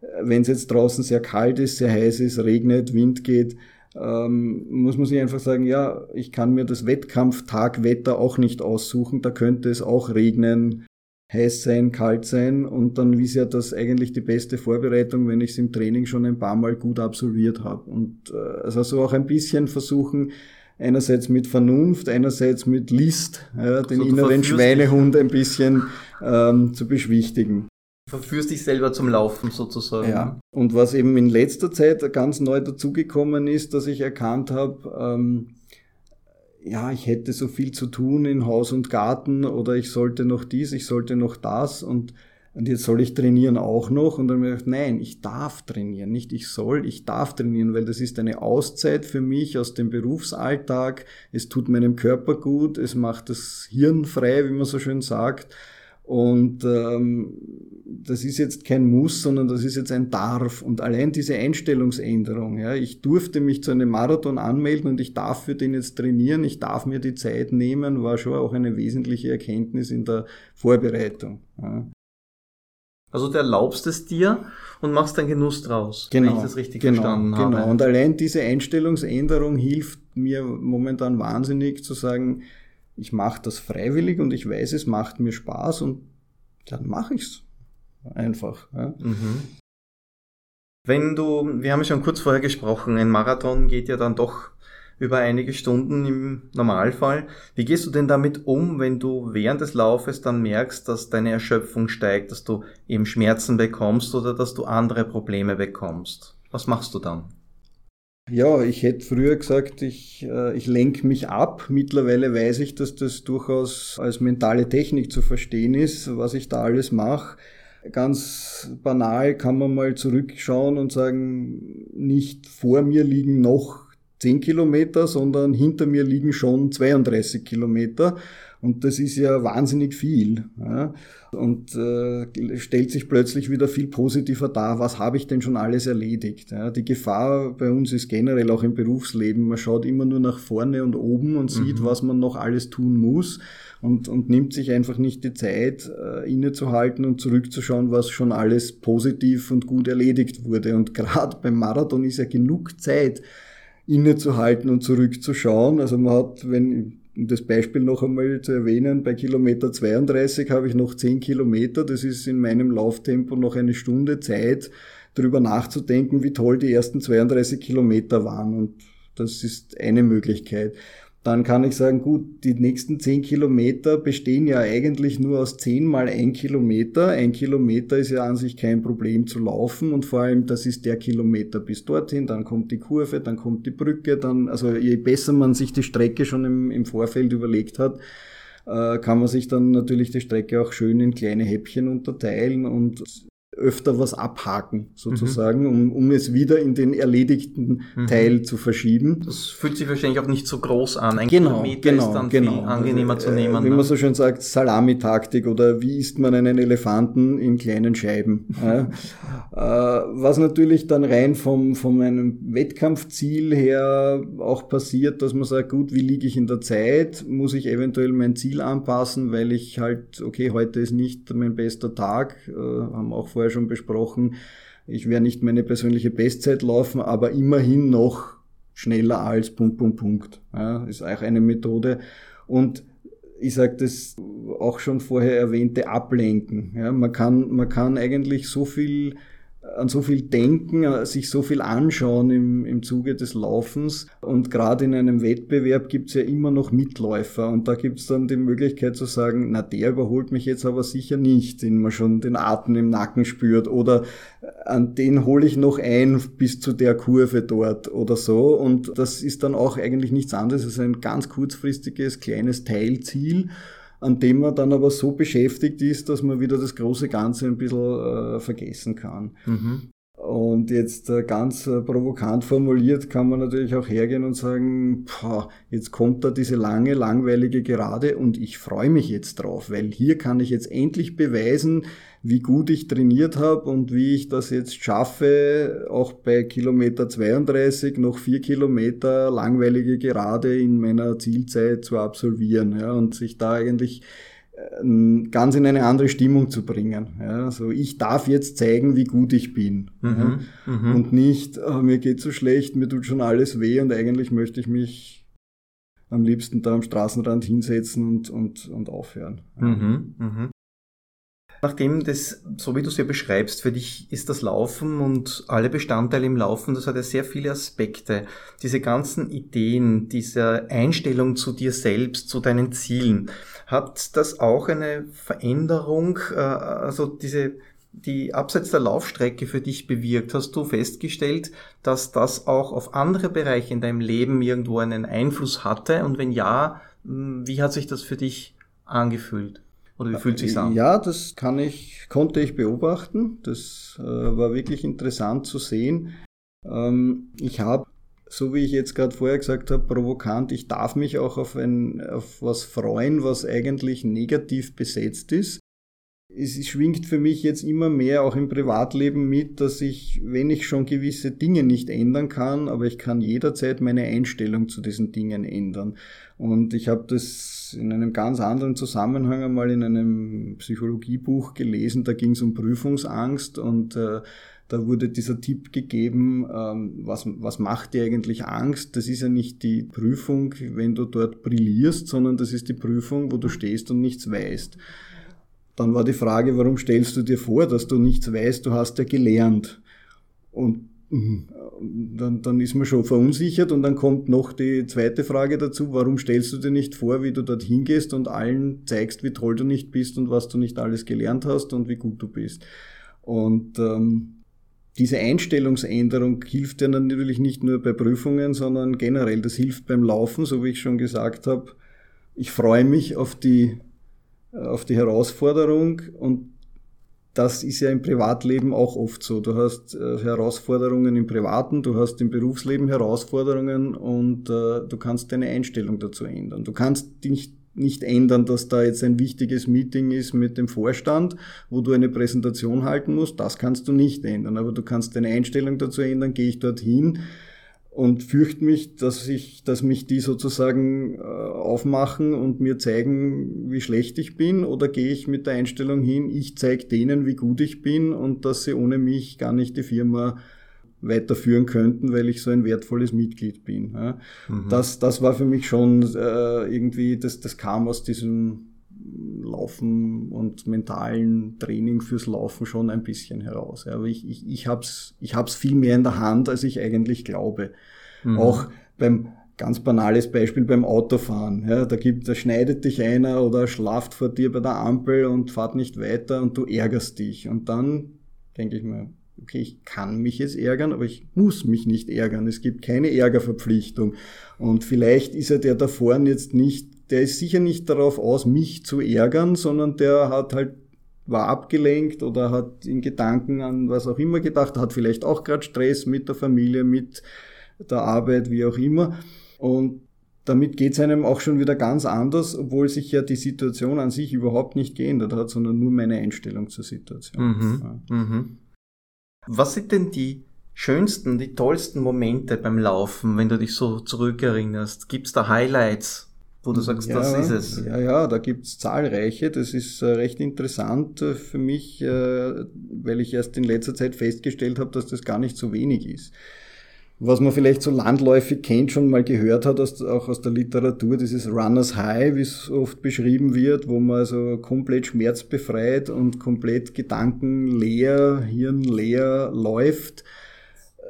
äh, wenn es jetzt draußen sehr kalt ist, sehr heiß ist, regnet, Wind geht, ähm, muss man sich einfach sagen, ja, ich kann mir das Wettkampftagwetter auch nicht aussuchen, da könnte es auch regnen, heiß sein, kalt sein und dann ist ja das eigentlich die beste Vorbereitung, wenn ich es im Training schon ein paar Mal gut absolviert habe. Und äh, also so auch ein bisschen versuchen, einerseits mit Vernunft, einerseits mit List, ja, den so inneren Schweinehund ein bisschen ähm, zu beschwichtigen. Verführst dich selber zum Laufen sozusagen. Ja. Und was eben in letzter Zeit ganz neu dazugekommen ist, dass ich erkannt habe, ähm, ja, ich hätte so viel zu tun in Haus und Garten oder ich sollte noch dies, ich sollte noch das und, und jetzt soll ich trainieren auch noch. Und dann habe ich gedacht, nein, ich darf trainieren, nicht ich soll, ich darf trainieren, weil das ist eine Auszeit für mich aus dem Berufsalltag. Es tut meinem Körper gut, es macht das Hirn frei, wie man so schön sagt. Und ähm, das ist jetzt kein Muss, sondern das ist jetzt ein Darf. Und allein diese Einstellungsänderung, ja, ich durfte mich zu einem Marathon anmelden und ich darf für den jetzt trainieren, ich darf mir die Zeit nehmen, war schon auch eine wesentliche Erkenntnis in der Vorbereitung. Ja. Also du erlaubst es dir und machst einen Genuss draus, genau, wenn ich das richtig genau, verstanden genau. habe. Genau, und allein diese Einstellungsänderung hilft mir momentan wahnsinnig zu sagen, ich mache das freiwillig und ich weiß, es macht mir Spaß und dann mache ich's einfach. Ja. Mhm. Wenn du, wir haben schon kurz vorher gesprochen, ein Marathon geht ja dann doch über einige Stunden im Normalfall. Wie gehst du denn damit um, wenn du während des Laufes dann merkst, dass deine Erschöpfung steigt, dass du eben Schmerzen bekommst oder dass du andere Probleme bekommst? Was machst du dann? Ja, ich hätte früher gesagt, ich, äh, ich lenke mich ab. Mittlerweile weiß ich, dass das durchaus als mentale Technik zu verstehen ist, was ich da alles mache. Ganz banal kann man mal zurückschauen und sagen, nicht vor mir liegen noch 10 Kilometer, sondern hinter mir liegen schon 32 Kilometer. Und das ist ja wahnsinnig viel. Ja? Und äh, stellt sich plötzlich wieder viel positiver dar. Was habe ich denn schon alles erledigt? Ja? Die Gefahr bei uns ist generell auch im Berufsleben. Man schaut immer nur nach vorne und oben und sieht, mhm. was man noch alles tun muss und, und nimmt sich einfach nicht die Zeit, äh, innezuhalten und zurückzuschauen, was schon alles positiv und gut erledigt wurde. Und gerade beim Marathon ist ja genug Zeit, innezuhalten und zurückzuschauen. Also man hat, wenn um das Beispiel noch einmal zu erwähnen, bei Kilometer 32 habe ich noch 10 Kilometer. Das ist in meinem Lauftempo noch eine Stunde Zeit, darüber nachzudenken, wie toll die ersten 32 Kilometer waren. Und das ist eine Möglichkeit dann kann ich sagen, gut, die nächsten zehn Kilometer bestehen ja eigentlich nur aus zehn mal ein Kilometer. Ein Kilometer ist ja an sich kein Problem zu laufen und vor allem, das ist der Kilometer bis dorthin, dann kommt die Kurve, dann kommt die Brücke, dann, also je besser man sich die Strecke schon im, im Vorfeld überlegt hat, äh, kann man sich dann natürlich die Strecke auch schön in kleine Häppchen unterteilen und öfter was abhaken, sozusagen, mhm. um, um es wieder in den erledigten mhm. Teil zu verschieben. Das fühlt sich wahrscheinlich auch nicht so groß an. Ein genau, Kilometer genau, ist dann genau. angenehmer also, zu nehmen. Wie ne? man so schön sagt, Salamitaktik oder wie isst man einen Elefanten in kleinen Scheiben. ja. äh, was natürlich dann rein vom, von meinem Wettkampfziel her auch passiert, dass man sagt, gut, wie liege ich in der Zeit? Muss ich eventuell mein Ziel anpassen, weil ich halt, okay, heute ist nicht mein bester Tag, äh, haben auch vorher schon besprochen. Ich werde nicht meine persönliche Bestzeit laufen, aber immerhin noch schneller als Punkt, Punkt, Punkt. Ja, ist auch eine Methode. Und ich sage das auch schon vorher erwähnte Ablenken. Ja, man, kann, man kann eigentlich so viel an so viel denken, äh, sich so viel anschauen im, im Zuge des Laufens. Und gerade in einem Wettbewerb gibt's ja immer noch Mitläufer. Und da gibt's dann die Möglichkeit zu sagen, na, der überholt mich jetzt aber sicher nicht, den man schon den Atem im Nacken spürt. Oder äh, an den hole ich noch ein bis zu der Kurve dort oder so. Und das ist dann auch eigentlich nichts anderes als ein ganz kurzfristiges, kleines Teilziel an dem man dann aber so beschäftigt ist, dass man wieder das große Ganze ein bisschen äh, vergessen kann. Mhm. Und jetzt äh, ganz äh, provokant formuliert kann man natürlich auch hergehen und sagen, boah, jetzt kommt da diese lange, langweilige Gerade und ich freue mich jetzt drauf, weil hier kann ich jetzt endlich beweisen, wie gut ich trainiert habe und wie ich das jetzt schaffe, auch bei Kilometer 32 noch vier Kilometer langweilige Gerade in meiner Zielzeit zu absolvieren ja, und sich da eigentlich äh, ganz in eine andere Stimmung zu bringen. Ja, also ich darf jetzt zeigen, wie gut ich bin. Mhm, ja, mhm. Und nicht, oh, mir geht so schlecht, mir tut schon alles weh und eigentlich möchte ich mich am liebsten da am Straßenrand hinsetzen und, und, und aufhören. Mhm, mh. Nachdem das, so wie du es ja beschreibst, für dich ist das Laufen und alle Bestandteile im Laufen, das hat ja sehr viele Aspekte. Diese ganzen Ideen, diese Einstellung zu dir selbst, zu deinen Zielen, hat das auch eine Veränderung, äh, also diese die abseits der Laufstrecke für dich bewirkt? Hast du festgestellt, dass das auch auf andere Bereiche in deinem Leben irgendwo einen Einfluss hatte? Und wenn ja, wie hat sich das für dich angefühlt? Oder wie fühlt sich an? Ja, das kann ich, konnte ich beobachten. Das äh, war wirklich interessant zu sehen. Ähm, ich habe, so wie ich jetzt gerade vorher gesagt habe, provokant, ich darf mich auch auf, ein, auf was freuen, was eigentlich negativ besetzt ist es schwingt für mich jetzt immer mehr auch im Privatleben mit, dass ich, wenn ich schon gewisse Dinge nicht ändern kann, aber ich kann jederzeit meine Einstellung zu diesen Dingen ändern. Und ich habe das in einem ganz anderen Zusammenhang einmal in einem Psychologiebuch gelesen, da ging es um Prüfungsangst und äh, da wurde dieser Tipp gegeben, ähm, was, was macht dir eigentlich Angst? Das ist ja nicht die Prüfung, wenn du dort brillierst, sondern das ist die Prüfung, wo du stehst und nichts weißt. Dann war die Frage, warum stellst du dir vor, dass du nichts weißt, du hast ja gelernt. Und mhm, dann, dann ist man schon verunsichert und dann kommt noch die zweite Frage dazu, warum stellst du dir nicht vor, wie du dorthin gehst und allen zeigst, wie toll du nicht bist und was du nicht alles gelernt hast und wie gut du bist. Und ähm, diese Einstellungsänderung hilft ja natürlich nicht nur bei Prüfungen, sondern generell. Das hilft beim Laufen, so wie ich schon gesagt habe. Ich freue mich auf die auf die Herausforderung und das ist ja im Privatleben auch oft so. Du hast äh, Herausforderungen im Privaten, du hast im Berufsleben Herausforderungen und äh, du kannst deine Einstellung dazu ändern. Du kannst dich nicht ändern, dass da jetzt ein wichtiges Meeting ist mit dem Vorstand, wo du eine Präsentation halten musst. Das kannst du nicht ändern, aber du kannst deine Einstellung dazu ändern. Gehe ich dorthin und fürchte mich, dass ich, dass mich die sozusagen äh, aufmachen und mir zeigen, wie schlecht ich bin, oder gehe ich mit der Einstellung hin, ich zeige denen, wie gut ich bin und dass sie ohne mich gar nicht die Firma weiterführen könnten, weil ich so ein wertvolles Mitglied bin. Mhm. Das, das war für mich schon äh, irgendwie, das, das kam aus diesem Laufen und mentalen Training fürs Laufen schon ein bisschen heraus. Ja, aber ich, ich, ich habe es ich hab's viel mehr in der Hand, als ich eigentlich glaube. Mhm. Auch beim ganz banales Beispiel beim Autofahren. Ja, da, gibt, da schneidet dich einer oder schlaft vor dir bei der Ampel und fahrt nicht weiter und du ärgerst dich. Und dann denke ich mir, okay, ich kann mich jetzt ärgern, aber ich muss mich nicht ärgern. Es gibt keine Ärgerverpflichtung. Und vielleicht ist er der da vorne jetzt nicht der ist sicher nicht darauf aus, mich zu ärgern, sondern der hat halt war abgelenkt oder hat in Gedanken an was auch immer gedacht, hat vielleicht auch gerade Stress mit der Familie, mit der Arbeit, wie auch immer. Und damit geht es einem auch schon wieder ganz anders, obwohl sich ja die Situation an sich überhaupt nicht geändert hat, sondern nur meine Einstellung zur Situation. Mhm, mhm. Was sind denn die schönsten, die tollsten Momente beim Laufen, wenn du dich so zurückerinnerst? Gibt es da Highlights? Wo du sagst, ja, das ist es. Ja, ja, da gibt's zahlreiche. Das ist äh, recht interessant äh, für mich, äh, weil ich erst in letzter Zeit festgestellt habe, dass das gar nicht so wenig ist. Was man vielleicht so landläufig kennt, schon mal gehört hat, auch aus der Literatur, dieses Runners High, wie es oft beschrieben wird, wo man also komplett schmerzbefreit und komplett gedankenleer, hirnleer läuft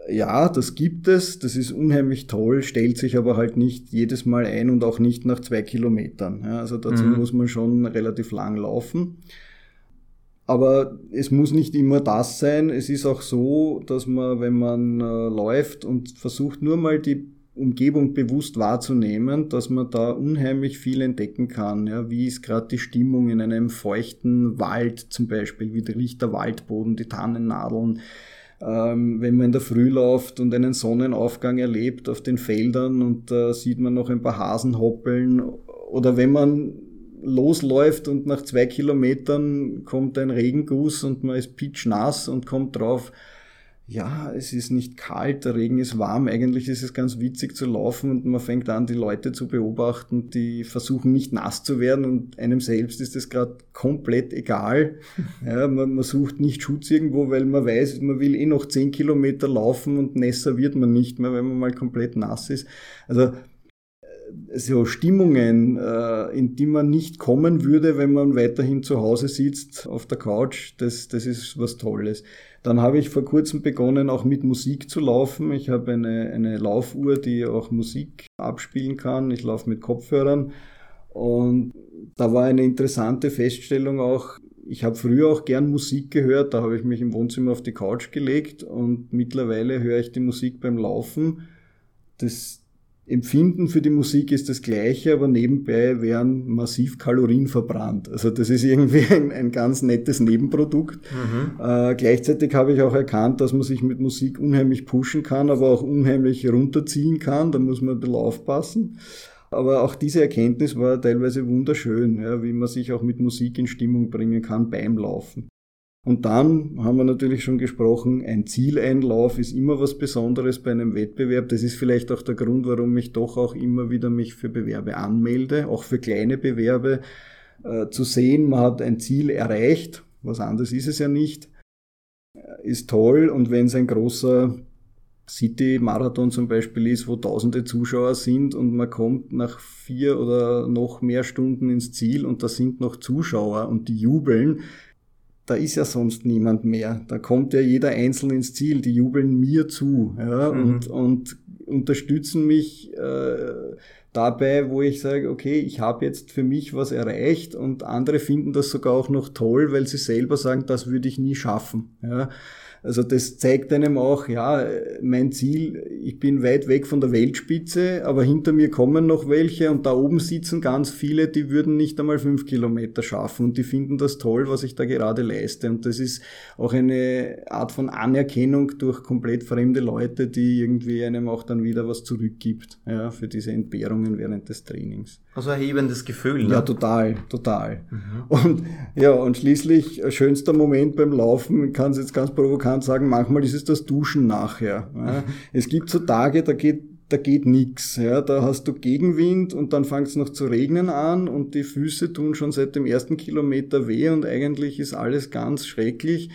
ja, das gibt es, das ist unheimlich toll, stellt sich aber halt nicht jedes Mal ein und auch nicht nach zwei Kilometern. Ja, also dazu mhm. muss man schon relativ lang laufen. Aber es muss nicht immer das sein. Es ist auch so, dass man, wenn man äh, läuft und versucht nur mal die Umgebung bewusst wahrzunehmen, dass man da unheimlich viel entdecken kann. Ja, wie ist gerade die Stimmung in einem feuchten Wald zum Beispiel, wie riecht der Waldboden, die Tannennadeln, ähm, wenn man in der Früh läuft und einen Sonnenaufgang erlebt auf den Feldern und da äh, sieht man noch ein paar Hasen hoppeln oder wenn man losläuft und nach zwei Kilometern kommt ein Regenguss und man ist pitschnass und kommt drauf, ja, es ist nicht kalt, der Regen ist warm, eigentlich ist es ganz witzig zu laufen und man fängt an, die Leute zu beobachten, die versuchen nicht nass zu werden und einem selbst ist es gerade komplett egal. Ja, man, man, sucht nicht Schutz irgendwo, weil man weiß, man will eh noch zehn Kilometer laufen und nässer wird man nicht mehr, wenn man mal komplett nass ist. Also so Stimmungen, äh, in die man nicht kommen würde, wenn man weiterhin zu Hause sitzt auf der Couch, das, das ist was Tolles. Dann habe ich vor kurzem begonnen, auch mit Musik zu laufen. Ich habe eine, eine Laufuhr, die auch Musik abspielen kann. Ich laufe mit Kopfhörern. Und da war eine interessante Feststellung auch, ich habe früher auch gern Musik gehört, da habe ich mich im Wohnzimmer auf die Couch gelegt und mittlerweile höre ich die Musik beim Laufen. Das Empfinden für die Musik ist das gleiche, aber nebenbei werden massiv Kalorien verbrannt. Also das ist irgendwie ein, ein ganz nettes Nebenprodukt. Mhm. Äh, gleichzeitig habe ich auch erkannt, dass man sich mit Musik unheimlich pushen kann, aber auch unheimlich runterziehen kann. Da muss man ein bisschen aufpassen. Aber auch diese Erkenntnis war teilweise wunderschön, ja, wie man sich auch mit Musik in Stimmung bringen kann beim Laufen. Und dann haben wir natürlich schon gesprochen, ein Zieleinlauf ist immer was Besonderes bei einem Wettbewerb. Das ist vielleicht auch der Grund, warum ich doch auch immer wieder mich für Bewerbe anmelde, auch für kleine Bewerbe. Äh, zu sehen, man hat ein Ziel erreicht, was anderes ist es ja nicht, äh, ist toll. Und wenn es ein großer City-Marathon zum Beispiel ist, wo tausende Zuschauer sind und man kommt nach vier oder noch mehr Stunden ins Ziel und da sind noch Zuschauer und die jubeln, da ist ja sonst niemand mehr. Da kommt ja jeder einzeln ins Ziel, die jubeln mir zu ja, mhm. und, und unterstützen mich äh, dabei, wo ich sage, okay, ich habe jetzt für mich was erreicht und andere finden das sogar auch noch toll, weil sie selber sagen, das würde ich nie schaffen. Ja. Also das zeigt einem auch, ja, mein Ziel, ich bin weit weg von der Weltspitze, aber hinter mir kommen noch welche und da oben sitzen ganz viele, die würden nicht einmal fünf Kilometer schaffen und die finden das toll, was ich da gerade leiste. Und das ist auch eine Art von Anerkennung durch komplett fremde Leute, die irgendwie einem auch dann wieder was zurückgibt, ja, für diese Entbehrungen während des Trainings. Also erhebendes Gefühl, ne? Ja, total, total. Mhm. Und ja, und schließlich, schönster Moment beim Laufen, ich kann es jetzt ganz provokant sagen, manchmal ist es das Duschen nachher. Ja. Es gibt so Tage, da geht da geht nix. Ja, da hast du Gegenwind und dann fängt es noch zu regnen an und die Füße tun schon seit dem ersten Kilometer weh und eigentlich ist alles ganz schrecklich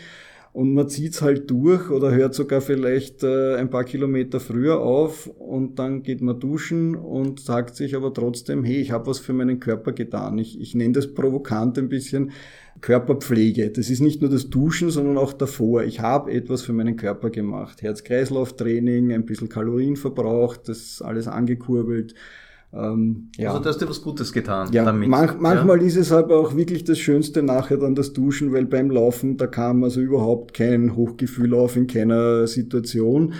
und man zieht's halt durch oder hört sogar vielleicht äh, ein paar Kilometer früher auf und dann geht man duschen und sagt sich aber trotzdem, hey, ich habe was für meinen Körper getan. Ich, ich nenne das provokant ein bisschen Körperpflege. Das ist nicht nur das Duschen, sondern auch davor. Ich habe etwas für meinen Körper gemacht. Herz-Kreislauf-Training, ein bisschen Kalorien verbraucht, das alles angekurbelt ähm, ja. Also da hast du was Gutes getan ja, damit. Manch, manchmal ja. ist es aber auch wirklich das Schönste nachher dann das Duschen, weil beim Laufen, da kam also überhaupt kein Hochgefühl auf in keiner Situation.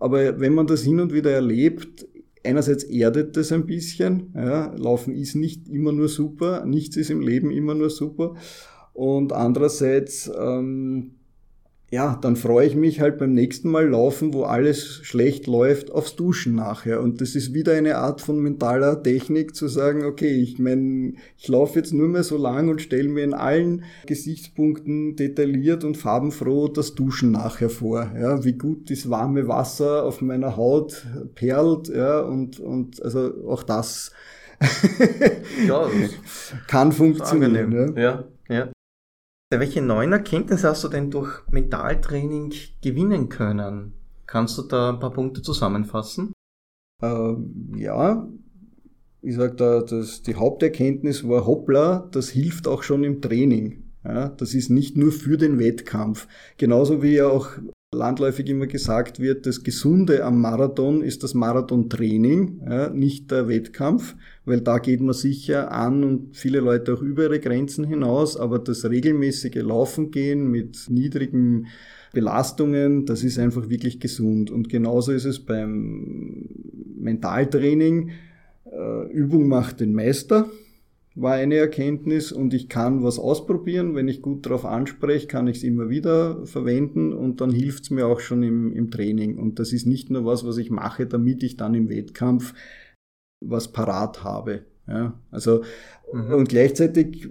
Aber wenn man das hin und wieder erlebt, einerseits erdet das ein bisschen. Ja, Laufen ist nicht immer nur super, nichts ist im Leben immer nur super. Und andererseits ähm, ja, dann freue ich mich halt beim nächsten Mal laufen, wo alles schlecht läuft, aufs Duschen nachher. Und das ist wieder eine Art von mentaler Technik zu sagen, okay, ich meine, ich laufe jetzt nur mehr so lang und stelle mir in allen Gesichtspunkten detailliert und farbenfroh das Duschen nachher vor. Ja, wie gut das warme Wasser auf meiner Haut perlt, ja, und, und also auch das ja, kann funktionieren. Ja. ja, ja. Welche neuen Erkenntnisse hast du denn durch Mentaltraining gewinnen können? Kannst du da ein paar Punkte zusammenfassen? Äh, ja, ich sag da, dass die Haupterkenntnis war, hoppla, das hilft auch schon im Training. Ja, das ist nicht nur für den Wettkampf. Genauso wie ja auch landläufig immer gesagt wird, das Gesunde am Marathon ist das Marathontraining, ja, nicht der Wettkampf, weil da geht man sicher an und viele Leute auch über ihre Grenzen hinaus, aber das regelmäßige Laufen gehen mit niedrigen Belastungen, das ist einfach wirklich gesund. Und genauso ist es beim Mentaltraining. Äh, Übung macht den Meister war eine Erkenntnis und ich kann was ausprobieren. Wenn ich gut darauf anspreche, kann ich es immer wieder verwenden und dann hilft es mir auch schon im, im Training. Und das ist nicht nur was, was ich mache, damit ich dann im Wettkampf was parat habe. Ja, also mhm. und gleichzeitig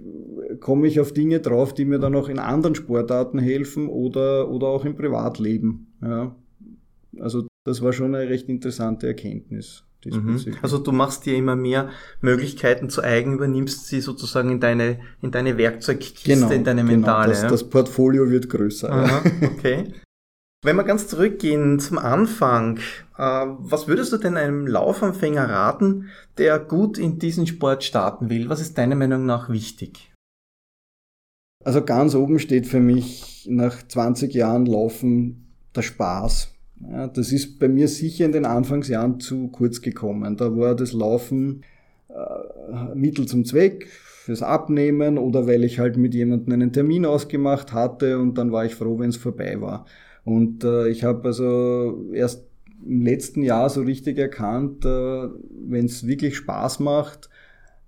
komme ich auf Dinge drauf, die mir dann auch in anderen Sportarten helfen oder, oder auch im Privatleben. Ja, also das war schon eine recht interessante Erkenntnis. Mhm. Also du machst dir immer mehr Möglichkeiten zu eigen, übernimmst sie sozusagen in deine, in deine Werkzeugkiste, genau, in deine genau. mentale. Genau, das, das Portfolio wird größer. Aha, okay. Wenn wir ganz zurückgehen zum Anfang, äh, was würdest du denn einem Laufanfänger raten, der gut in diesen Sport starten will? Was ist deiner Meinung nach wichtig? Also ganz oben steht für mich nach 20 Jahren Laufen der Spaß. Ja, das ist bei mir sicher in den Anfangsjahren zu kurz gekommen. Da war das Laufen äh, Mittel zum Zweck, fürs Abnehmen oder weil ich halt mit jemandem einen Termin ausgemacht hatte und dann war ich froh, wenn es vorbei war. Und äh, ich habe also erst im letzten Jahr so richtig erkannt, äh, wenn es wirklich Spaß macht,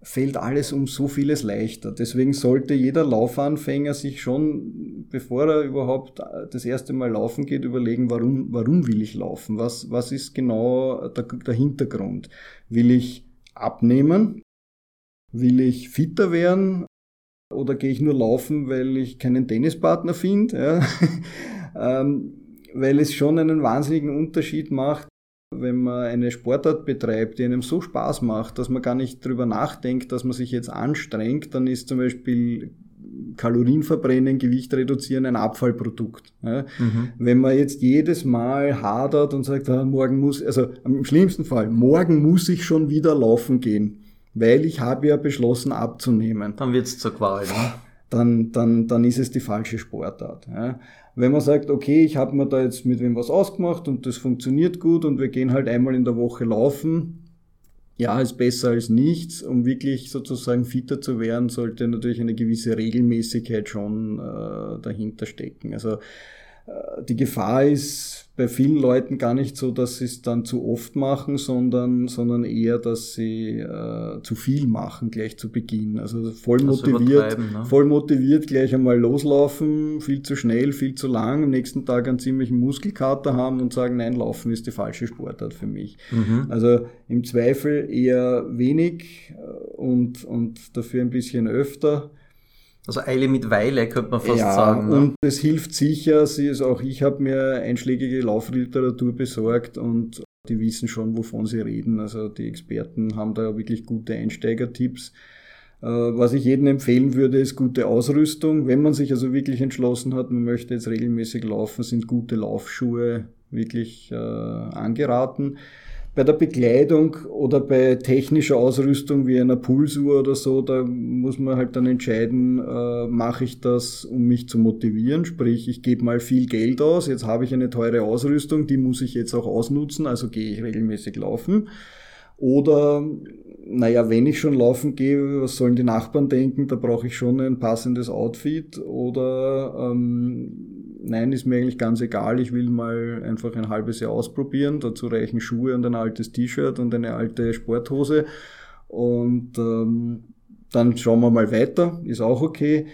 fällt alles um so vieles leichter. Deswegen sollte jeder Laufanfänger sich schon, bevor er überhaupt das erste Mal laufen geht, überlegen, warum, warum will ich laufen? Was, was ist genau der, der Hintergrund? Will ich abnehmen? Will ich fitter werden? Oder gehe ich nur laufen, weil ich keinen Tennispartner finde? Ja? ähm, weil es schon einen wahnsinnigen Unterschied macht, wenn man eine Sportart betreibt, die einem so Spaß macht, dass man gar nicht drüber nachdenkt, dass man sich jetzt anstrengt, dann ist zum Beispiel Kalorien verbrennen, Gewicht reduzieren ein Abfallprodukt. Ja. Mhm. Wenn man jetzt jedes Mal hadert und sagt, ah, morgen muss, also im schlimmsten Fall, morgen muss ich schon wieder laufen gehen, weil ich habe ja beschlossen abzunehmen. Dann wird's zur Qual. Ne? Dann, dann, dann ist es die falsche Sportart. Ja. Wenn man sagt, okay, ich habe mir da jetzt mit wem was ausgemacht und das funktioniert gut und wir gehen halt einmal in der Woche laufen, ja, ist besser als nichts. Um wirklich sozusagen fitter zu werden, sollte natürlich eine gewisse Regelmäßigkeit schon äh, dahinter stecken. Also die Gefahr ist bei vielen Leuten gar nicht so, dass sie es dann zu oft machen, sondern, sondern eher, dass sie äh, zu viel machen gleich zu Beginn. Also voll motiviert, ne? voll motiviert gleich einmal loslaufen, viel zu schnell, viel zu lang, am nächsten Tag einen ziemlichen Muskelkater haben und sagen, nein, Laufen ist die falsche Sportart für mich. Mhm. Also im Zweifel eher wenig äh, und, und dafür ein bisschen öfter also Eile mit Weile, könnte man fast ja, sagen. Ne? Und es hilft sicher, sie ist auch ich habe mir einschlägige Laufliteratur besorgt und die wissen schon, wovon sie reden. Also die Experten haben da wirklich gute Einsteigertipps. Äh, was ich jedem empfehlen würde, ist gute Ausrüstung. Wenn man sich also wirklich entschlossen hat, man möchte jetzt regelmäßig laufen, sind gute Laufschuhe wirklich äh, angeraten bei der Bekleidung oder bei technischer Ausrüstung wie einer Pulsuhr oder so, da muss man halt dann entscheiden, äh, mache ich das, um mich zu motivieren, sprich ich gebe mal viel Geld aus, jetzt habe ich eine teure Ausrüstung, die muss ich jetzt auch ausnutzen, also gehe ich regelmäßig laufen. Oder, naja, wenn ich schon laufen gehe, was sollen die Nachbarn denken? Da brauche ich schon ein passendes Outfit. Oder ähm, nein, ist mir eigentlich ganz egal. Ich will mal einfach ein halbes Jahr ausprobieren. Dazu reichen Schuhe und ein altes T-Shirt und eine alte Sporthose. Und ähm, dann schauen wir mal weiter. Ist auch okay.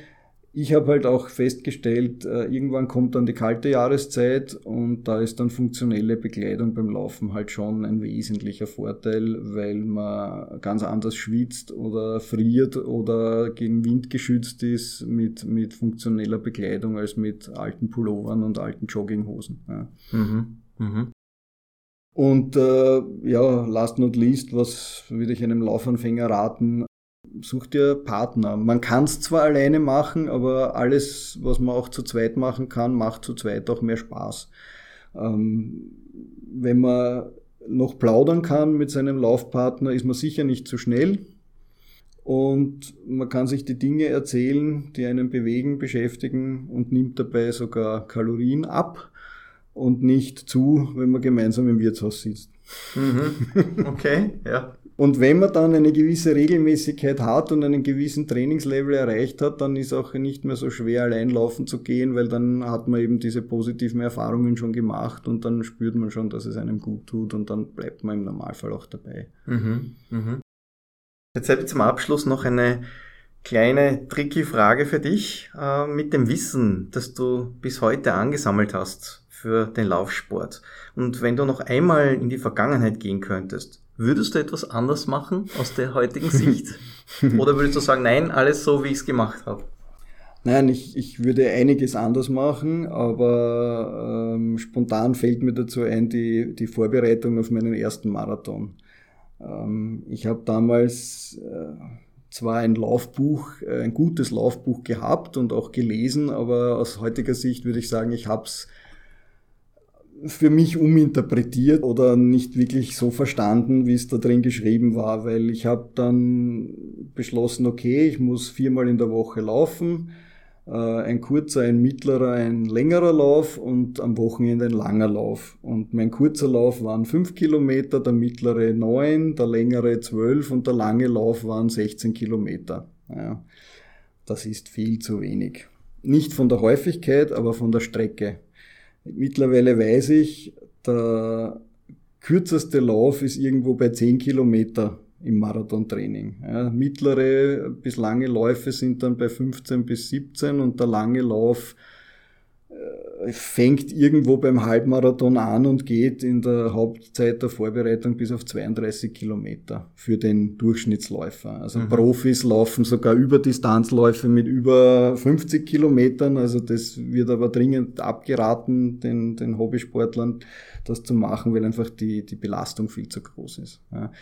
Ich habe halt auch festgestellt, äh, irgendwann kommt dann die kalte Jahreszeit und da ist dann funktionelle Bekleidung beim Laufen halt schon ein wesentlicher Vorteil, weil man ganz anders schwitzt oder friert oder gegen Wind geschützt ist mit, mit funktioneller Bekleidung als mit alten Pullovern und alten Jogginghosen. Ja. Mhm. Mhm. Und äh, ja, last not least, was würde ich einem Laufanfänger raten? Such dir Partner. Man kann es zwar alleine machen, aber alles, was man auch zu zweit machen kann, macht zu zweit auch mehr Spaß. Ähm, wenn man noch plaudern kann mit seinem Laufpartner, ist man sicher nicht zu schnell. Und man kann sich die Dinge erzählen, die einen bewegen, beschäftigen und nimmt dabei sogar Kalorien ab und nicht zu, wenn man gemeinsam im Wirtshaus sitzt. Mhm. Okay, ja. Und wenn man dann eine gewisse Regelmäßigkeit hat und einen gewissen Trainingslevel erreicht hat, dann ist auch nicht mehr so schwer, allein laufen zu gehen, weil dann hat man eben diese positiven Erfahrungen schon gemacht und dann spürt man schon, dass es einem gut tut und dann bleibt man im Normalfall auch dabei. Mhm, mhm. Jetzt hätte ich zum Abschluss noch eine kleine tricky Frage für dich. Äh, mit dem Wissen, das du bis heute angesammelt hast für den Laufsport und wenn du noch einmal in die Vergangenheit gehen könntest, Würdest du etwas anders machen aus der heutigen Sicht? Oder würdest du sagen, nein, alles so, wie ich es gemacht habe? Nein, ich, ich würde einiges anders machen, aber ähm, spontan fällt mir dazu ein die, die Vorbereitung auf meinen ersten Marathon. Ähm, ich habe damals äh, zwar ein Laufbuch, äh, ein gutes Laufbuch gehabt und auch gelesen, aber aus heutiger Sicht würde ich sagen, ich habe es für mich uminterpretiert oder nicht wirklich so verstanden, wie es da drin geschrieben war, weil ich habe dann beschlossen, okay, ich muss viermal in der Woche laufen, äh, ein kurzer, ein mittlerer, ein längerer Lauf und am Wochenende ein langer Lauf. Und mein kurzer Lauf waren fünf Kilometer, der mittlere neun, der längere zwölf und der lange Lauf waren 16 Kilometer. Ja, das ist viel zu wenig. Nicht von der Häufigkeit, aber von der Strecke. Mittlerweile weiß ich, der kürzeste Lauf ist irgendwo bei 10 Kilometer im Marathontraining. Ja, mittlere bis lange Läufe sind dann bei 15 bis 17 und der lange Lauf fängt irgendwo beim Halbmarathon an und geht in der Hauptzeit der Vorbereitung bis auf 32 Kilometer für den Durchschnittsläufer. Also mhm. Profis laufen sogar über Distanzläufe mit über 50 Kilometern. Also das wird aber dringend abgeraten, den, den Hobbysportlern das zu machen, weil einfach die, die Belastung viel zu groß ist. Ja.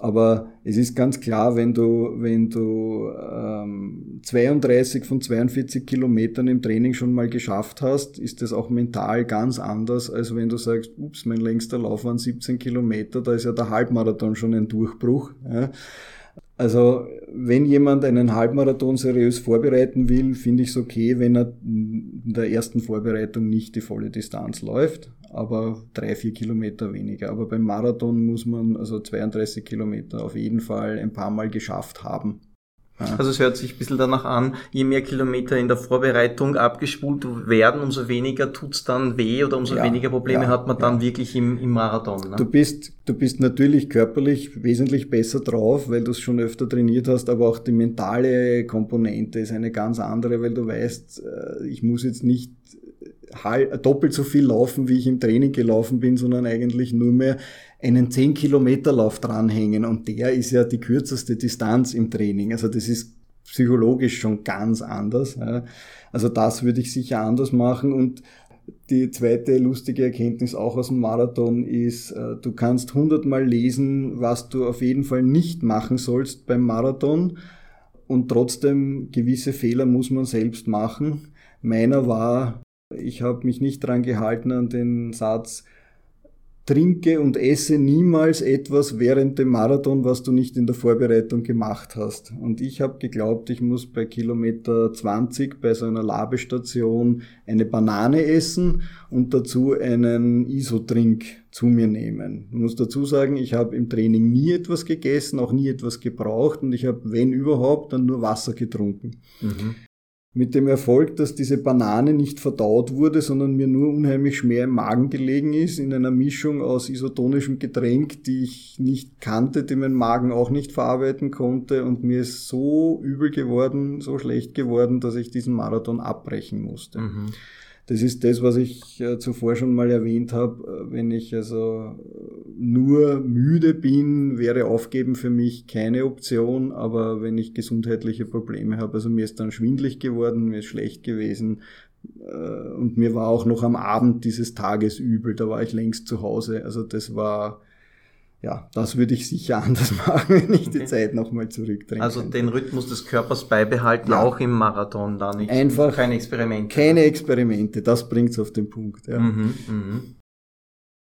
Aber es ist ganz klar, wenn du, wenn du ähm, 32 von 42 Kilometern im Training schon mal geschafft hast, ist das auch mental ganz anders, als wenn du sagst, ups, mein längster Lauf waren 17 Kilometer, da ist ja der Halbmarathon schon ein Durchbruch. Ja. Also wenn jemand einen Halbmarathon seriös vorbereiten will, finde ich es okay, wenn er in der ersten Vorbereitung nicht die volle Distanz läuft aber drei, vier Kilometer weniger. Aber beim Marathon muss man also 32 Kilometer auf jeden Fall ein paar Mal geschafft haben. Ja. Also es hört sich ein bisschen danach an, je mehr Kilometer in der Vorbereitung abgespult werden, umso weniger tut's dann weh oder umso ja, weniger Probleme ja, hat man dann wirklich im, im Marathon. Ne? Du, bist, du bist natürlich körperlich wesentlich besser drauf, weil du es schon öfter trainiert hast, aber auch die mentale Komponente ist eine ganz andere, weil du weißt, äh, ich muss jetzt nicht doppelt so viel laufen, wie ich im Training gelaufen bin, sondern eigentlich nur mehr einen 10 Kilometer Lauf dranhängen und der ist ja die kürzeste Distanz im Training. Also das ist psychologisch schon ganz anders. Also das würde ich sicher anders machen und die zweite lustige Erkenntnis auch aus dem Marathon ist, äh, du kannst hundertmal lesen, was du auf jeden Fall nicht machen sollst beim Marathon und trotzdem gewisse Fehler muss man selbst machen. Meiner war, ich habe mich nicht dran gehalten an den Satz, trinke und esse niemals etwas während dem Marathon, was du nicht in der Vorbereitung gemacht hast. Und ich habe geglaubt, ich muss bei Kilometer 20 bei so einer Labestation eine Banane essen und dazu einen Isotrink zu mir nehmen. Ich muss dazu sagen, ich habe im Training nie etwas gegessen, auch nie etwas gebraucht und ich habe, wenn überhaupt, dann nur Wasser getrunken. Mhm mit dem Erfolg, dass diese Banane nicht verdaut wurde, sondern mir nur unheimlich schwer im Magen gelegen ist, in einer Mischung aus isotonischem Getränk, die ich nicht kannte, die mein Magen auch nicht verarbeiten konnte und mir ist so übel geworden, so schlecht geworden, dass ich diesen Marathon abbrechen musste. Mhm. Das ist das, was ich äh, zuvor schon mal erwähnt habe. Äh, wenn ich also nur müde bin, wäre Aufgeben für mich keine Option. Aber wenn ich gesundheitliche Probleme habe, also mir ist dann schwindlig geworden, mir ist schlecht gewesen, äh, und mir war auch noch am Abend dieses Tages übel, da war ich längst zu Hause. Also das war ja, das würde ich sicher anders machen, wenn ich die Zeit nochmal zurückdränge. Also den Rhythmus des Körpers beibehalten, ja. auch im Marathon da nicht. Einfach keine Experimente. Keine Experimente, das bringt's auf den Punkt. Ja. Mhm, mh.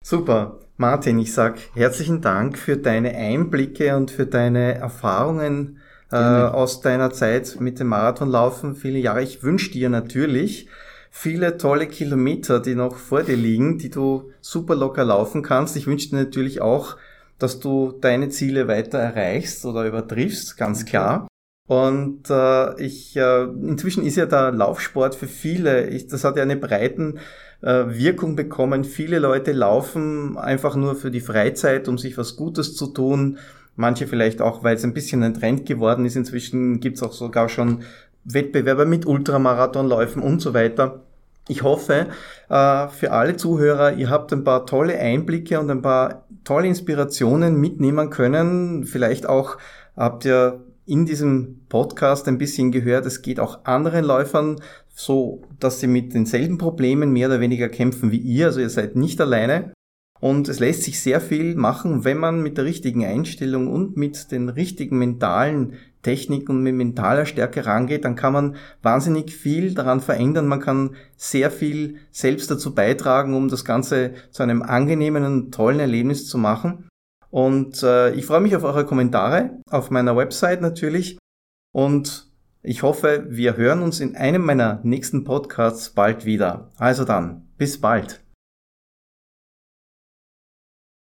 Super. Martin, ich sag herzlichen Dank für deine Einblicke und für deine Erfahrungen äh, aus deiner Zeit mit dem Marathonlaufen. Viele Jahre. Ich wünsche dir natürlich viele tolle Kilometer, die noch vor dir liegen, die du super locker laufen kannst. Ich wünsche dir natürlich auch dass du deine Ziele weiter erreichst oder übertriffst, ganz klar. Und äh, ich äh, inzwischen ist ja der Laufsport für viele, ich, das hat ja eine breiten äh, Wirkung bekommen. Viele Leute laufen einfach nur für die Freizeit, um sich was Gutes zu tun. Manche vielleicht auch, weil es ein bisschen ein Trend geworden ist. Inzwischen gibt es auch sogar schon Wettbewerbe mit Ultramarathonläufen und so weiter. Ich hoffe, äh, für alle Zuhörer, ihr habt ein paar tolle Einblicke und ein paar tolle Inspirationen mitnehmen können. Vielleicht auch habt ihr in diesem Podcast ein bisschen gehört, es geht auch anderen Läufern so, dass sie mit denselben Problemen mehr oder weniger kämpfen wie ihr. Also ihr seid nicht alleine. Und es lässt sich sehr viel machen, wenn man mit der richtigen Einstellung und mit den richtigen mentalen Technik und mit mentaler Stärke rangeht, dann kann man wahnsinnig viel daran verändern. Man kann sehr viel selbst dazu beitragen, um das Ganze zu einem angenehmen und tollen Erlebnis zu machen. Und äh, ich freue mich auf eure Kommentare auf meiner Website natürlich. Und ich hoffe, wir hören uns in einem meiner nächsten Podcasts bald wieder. Also dann, bis bald.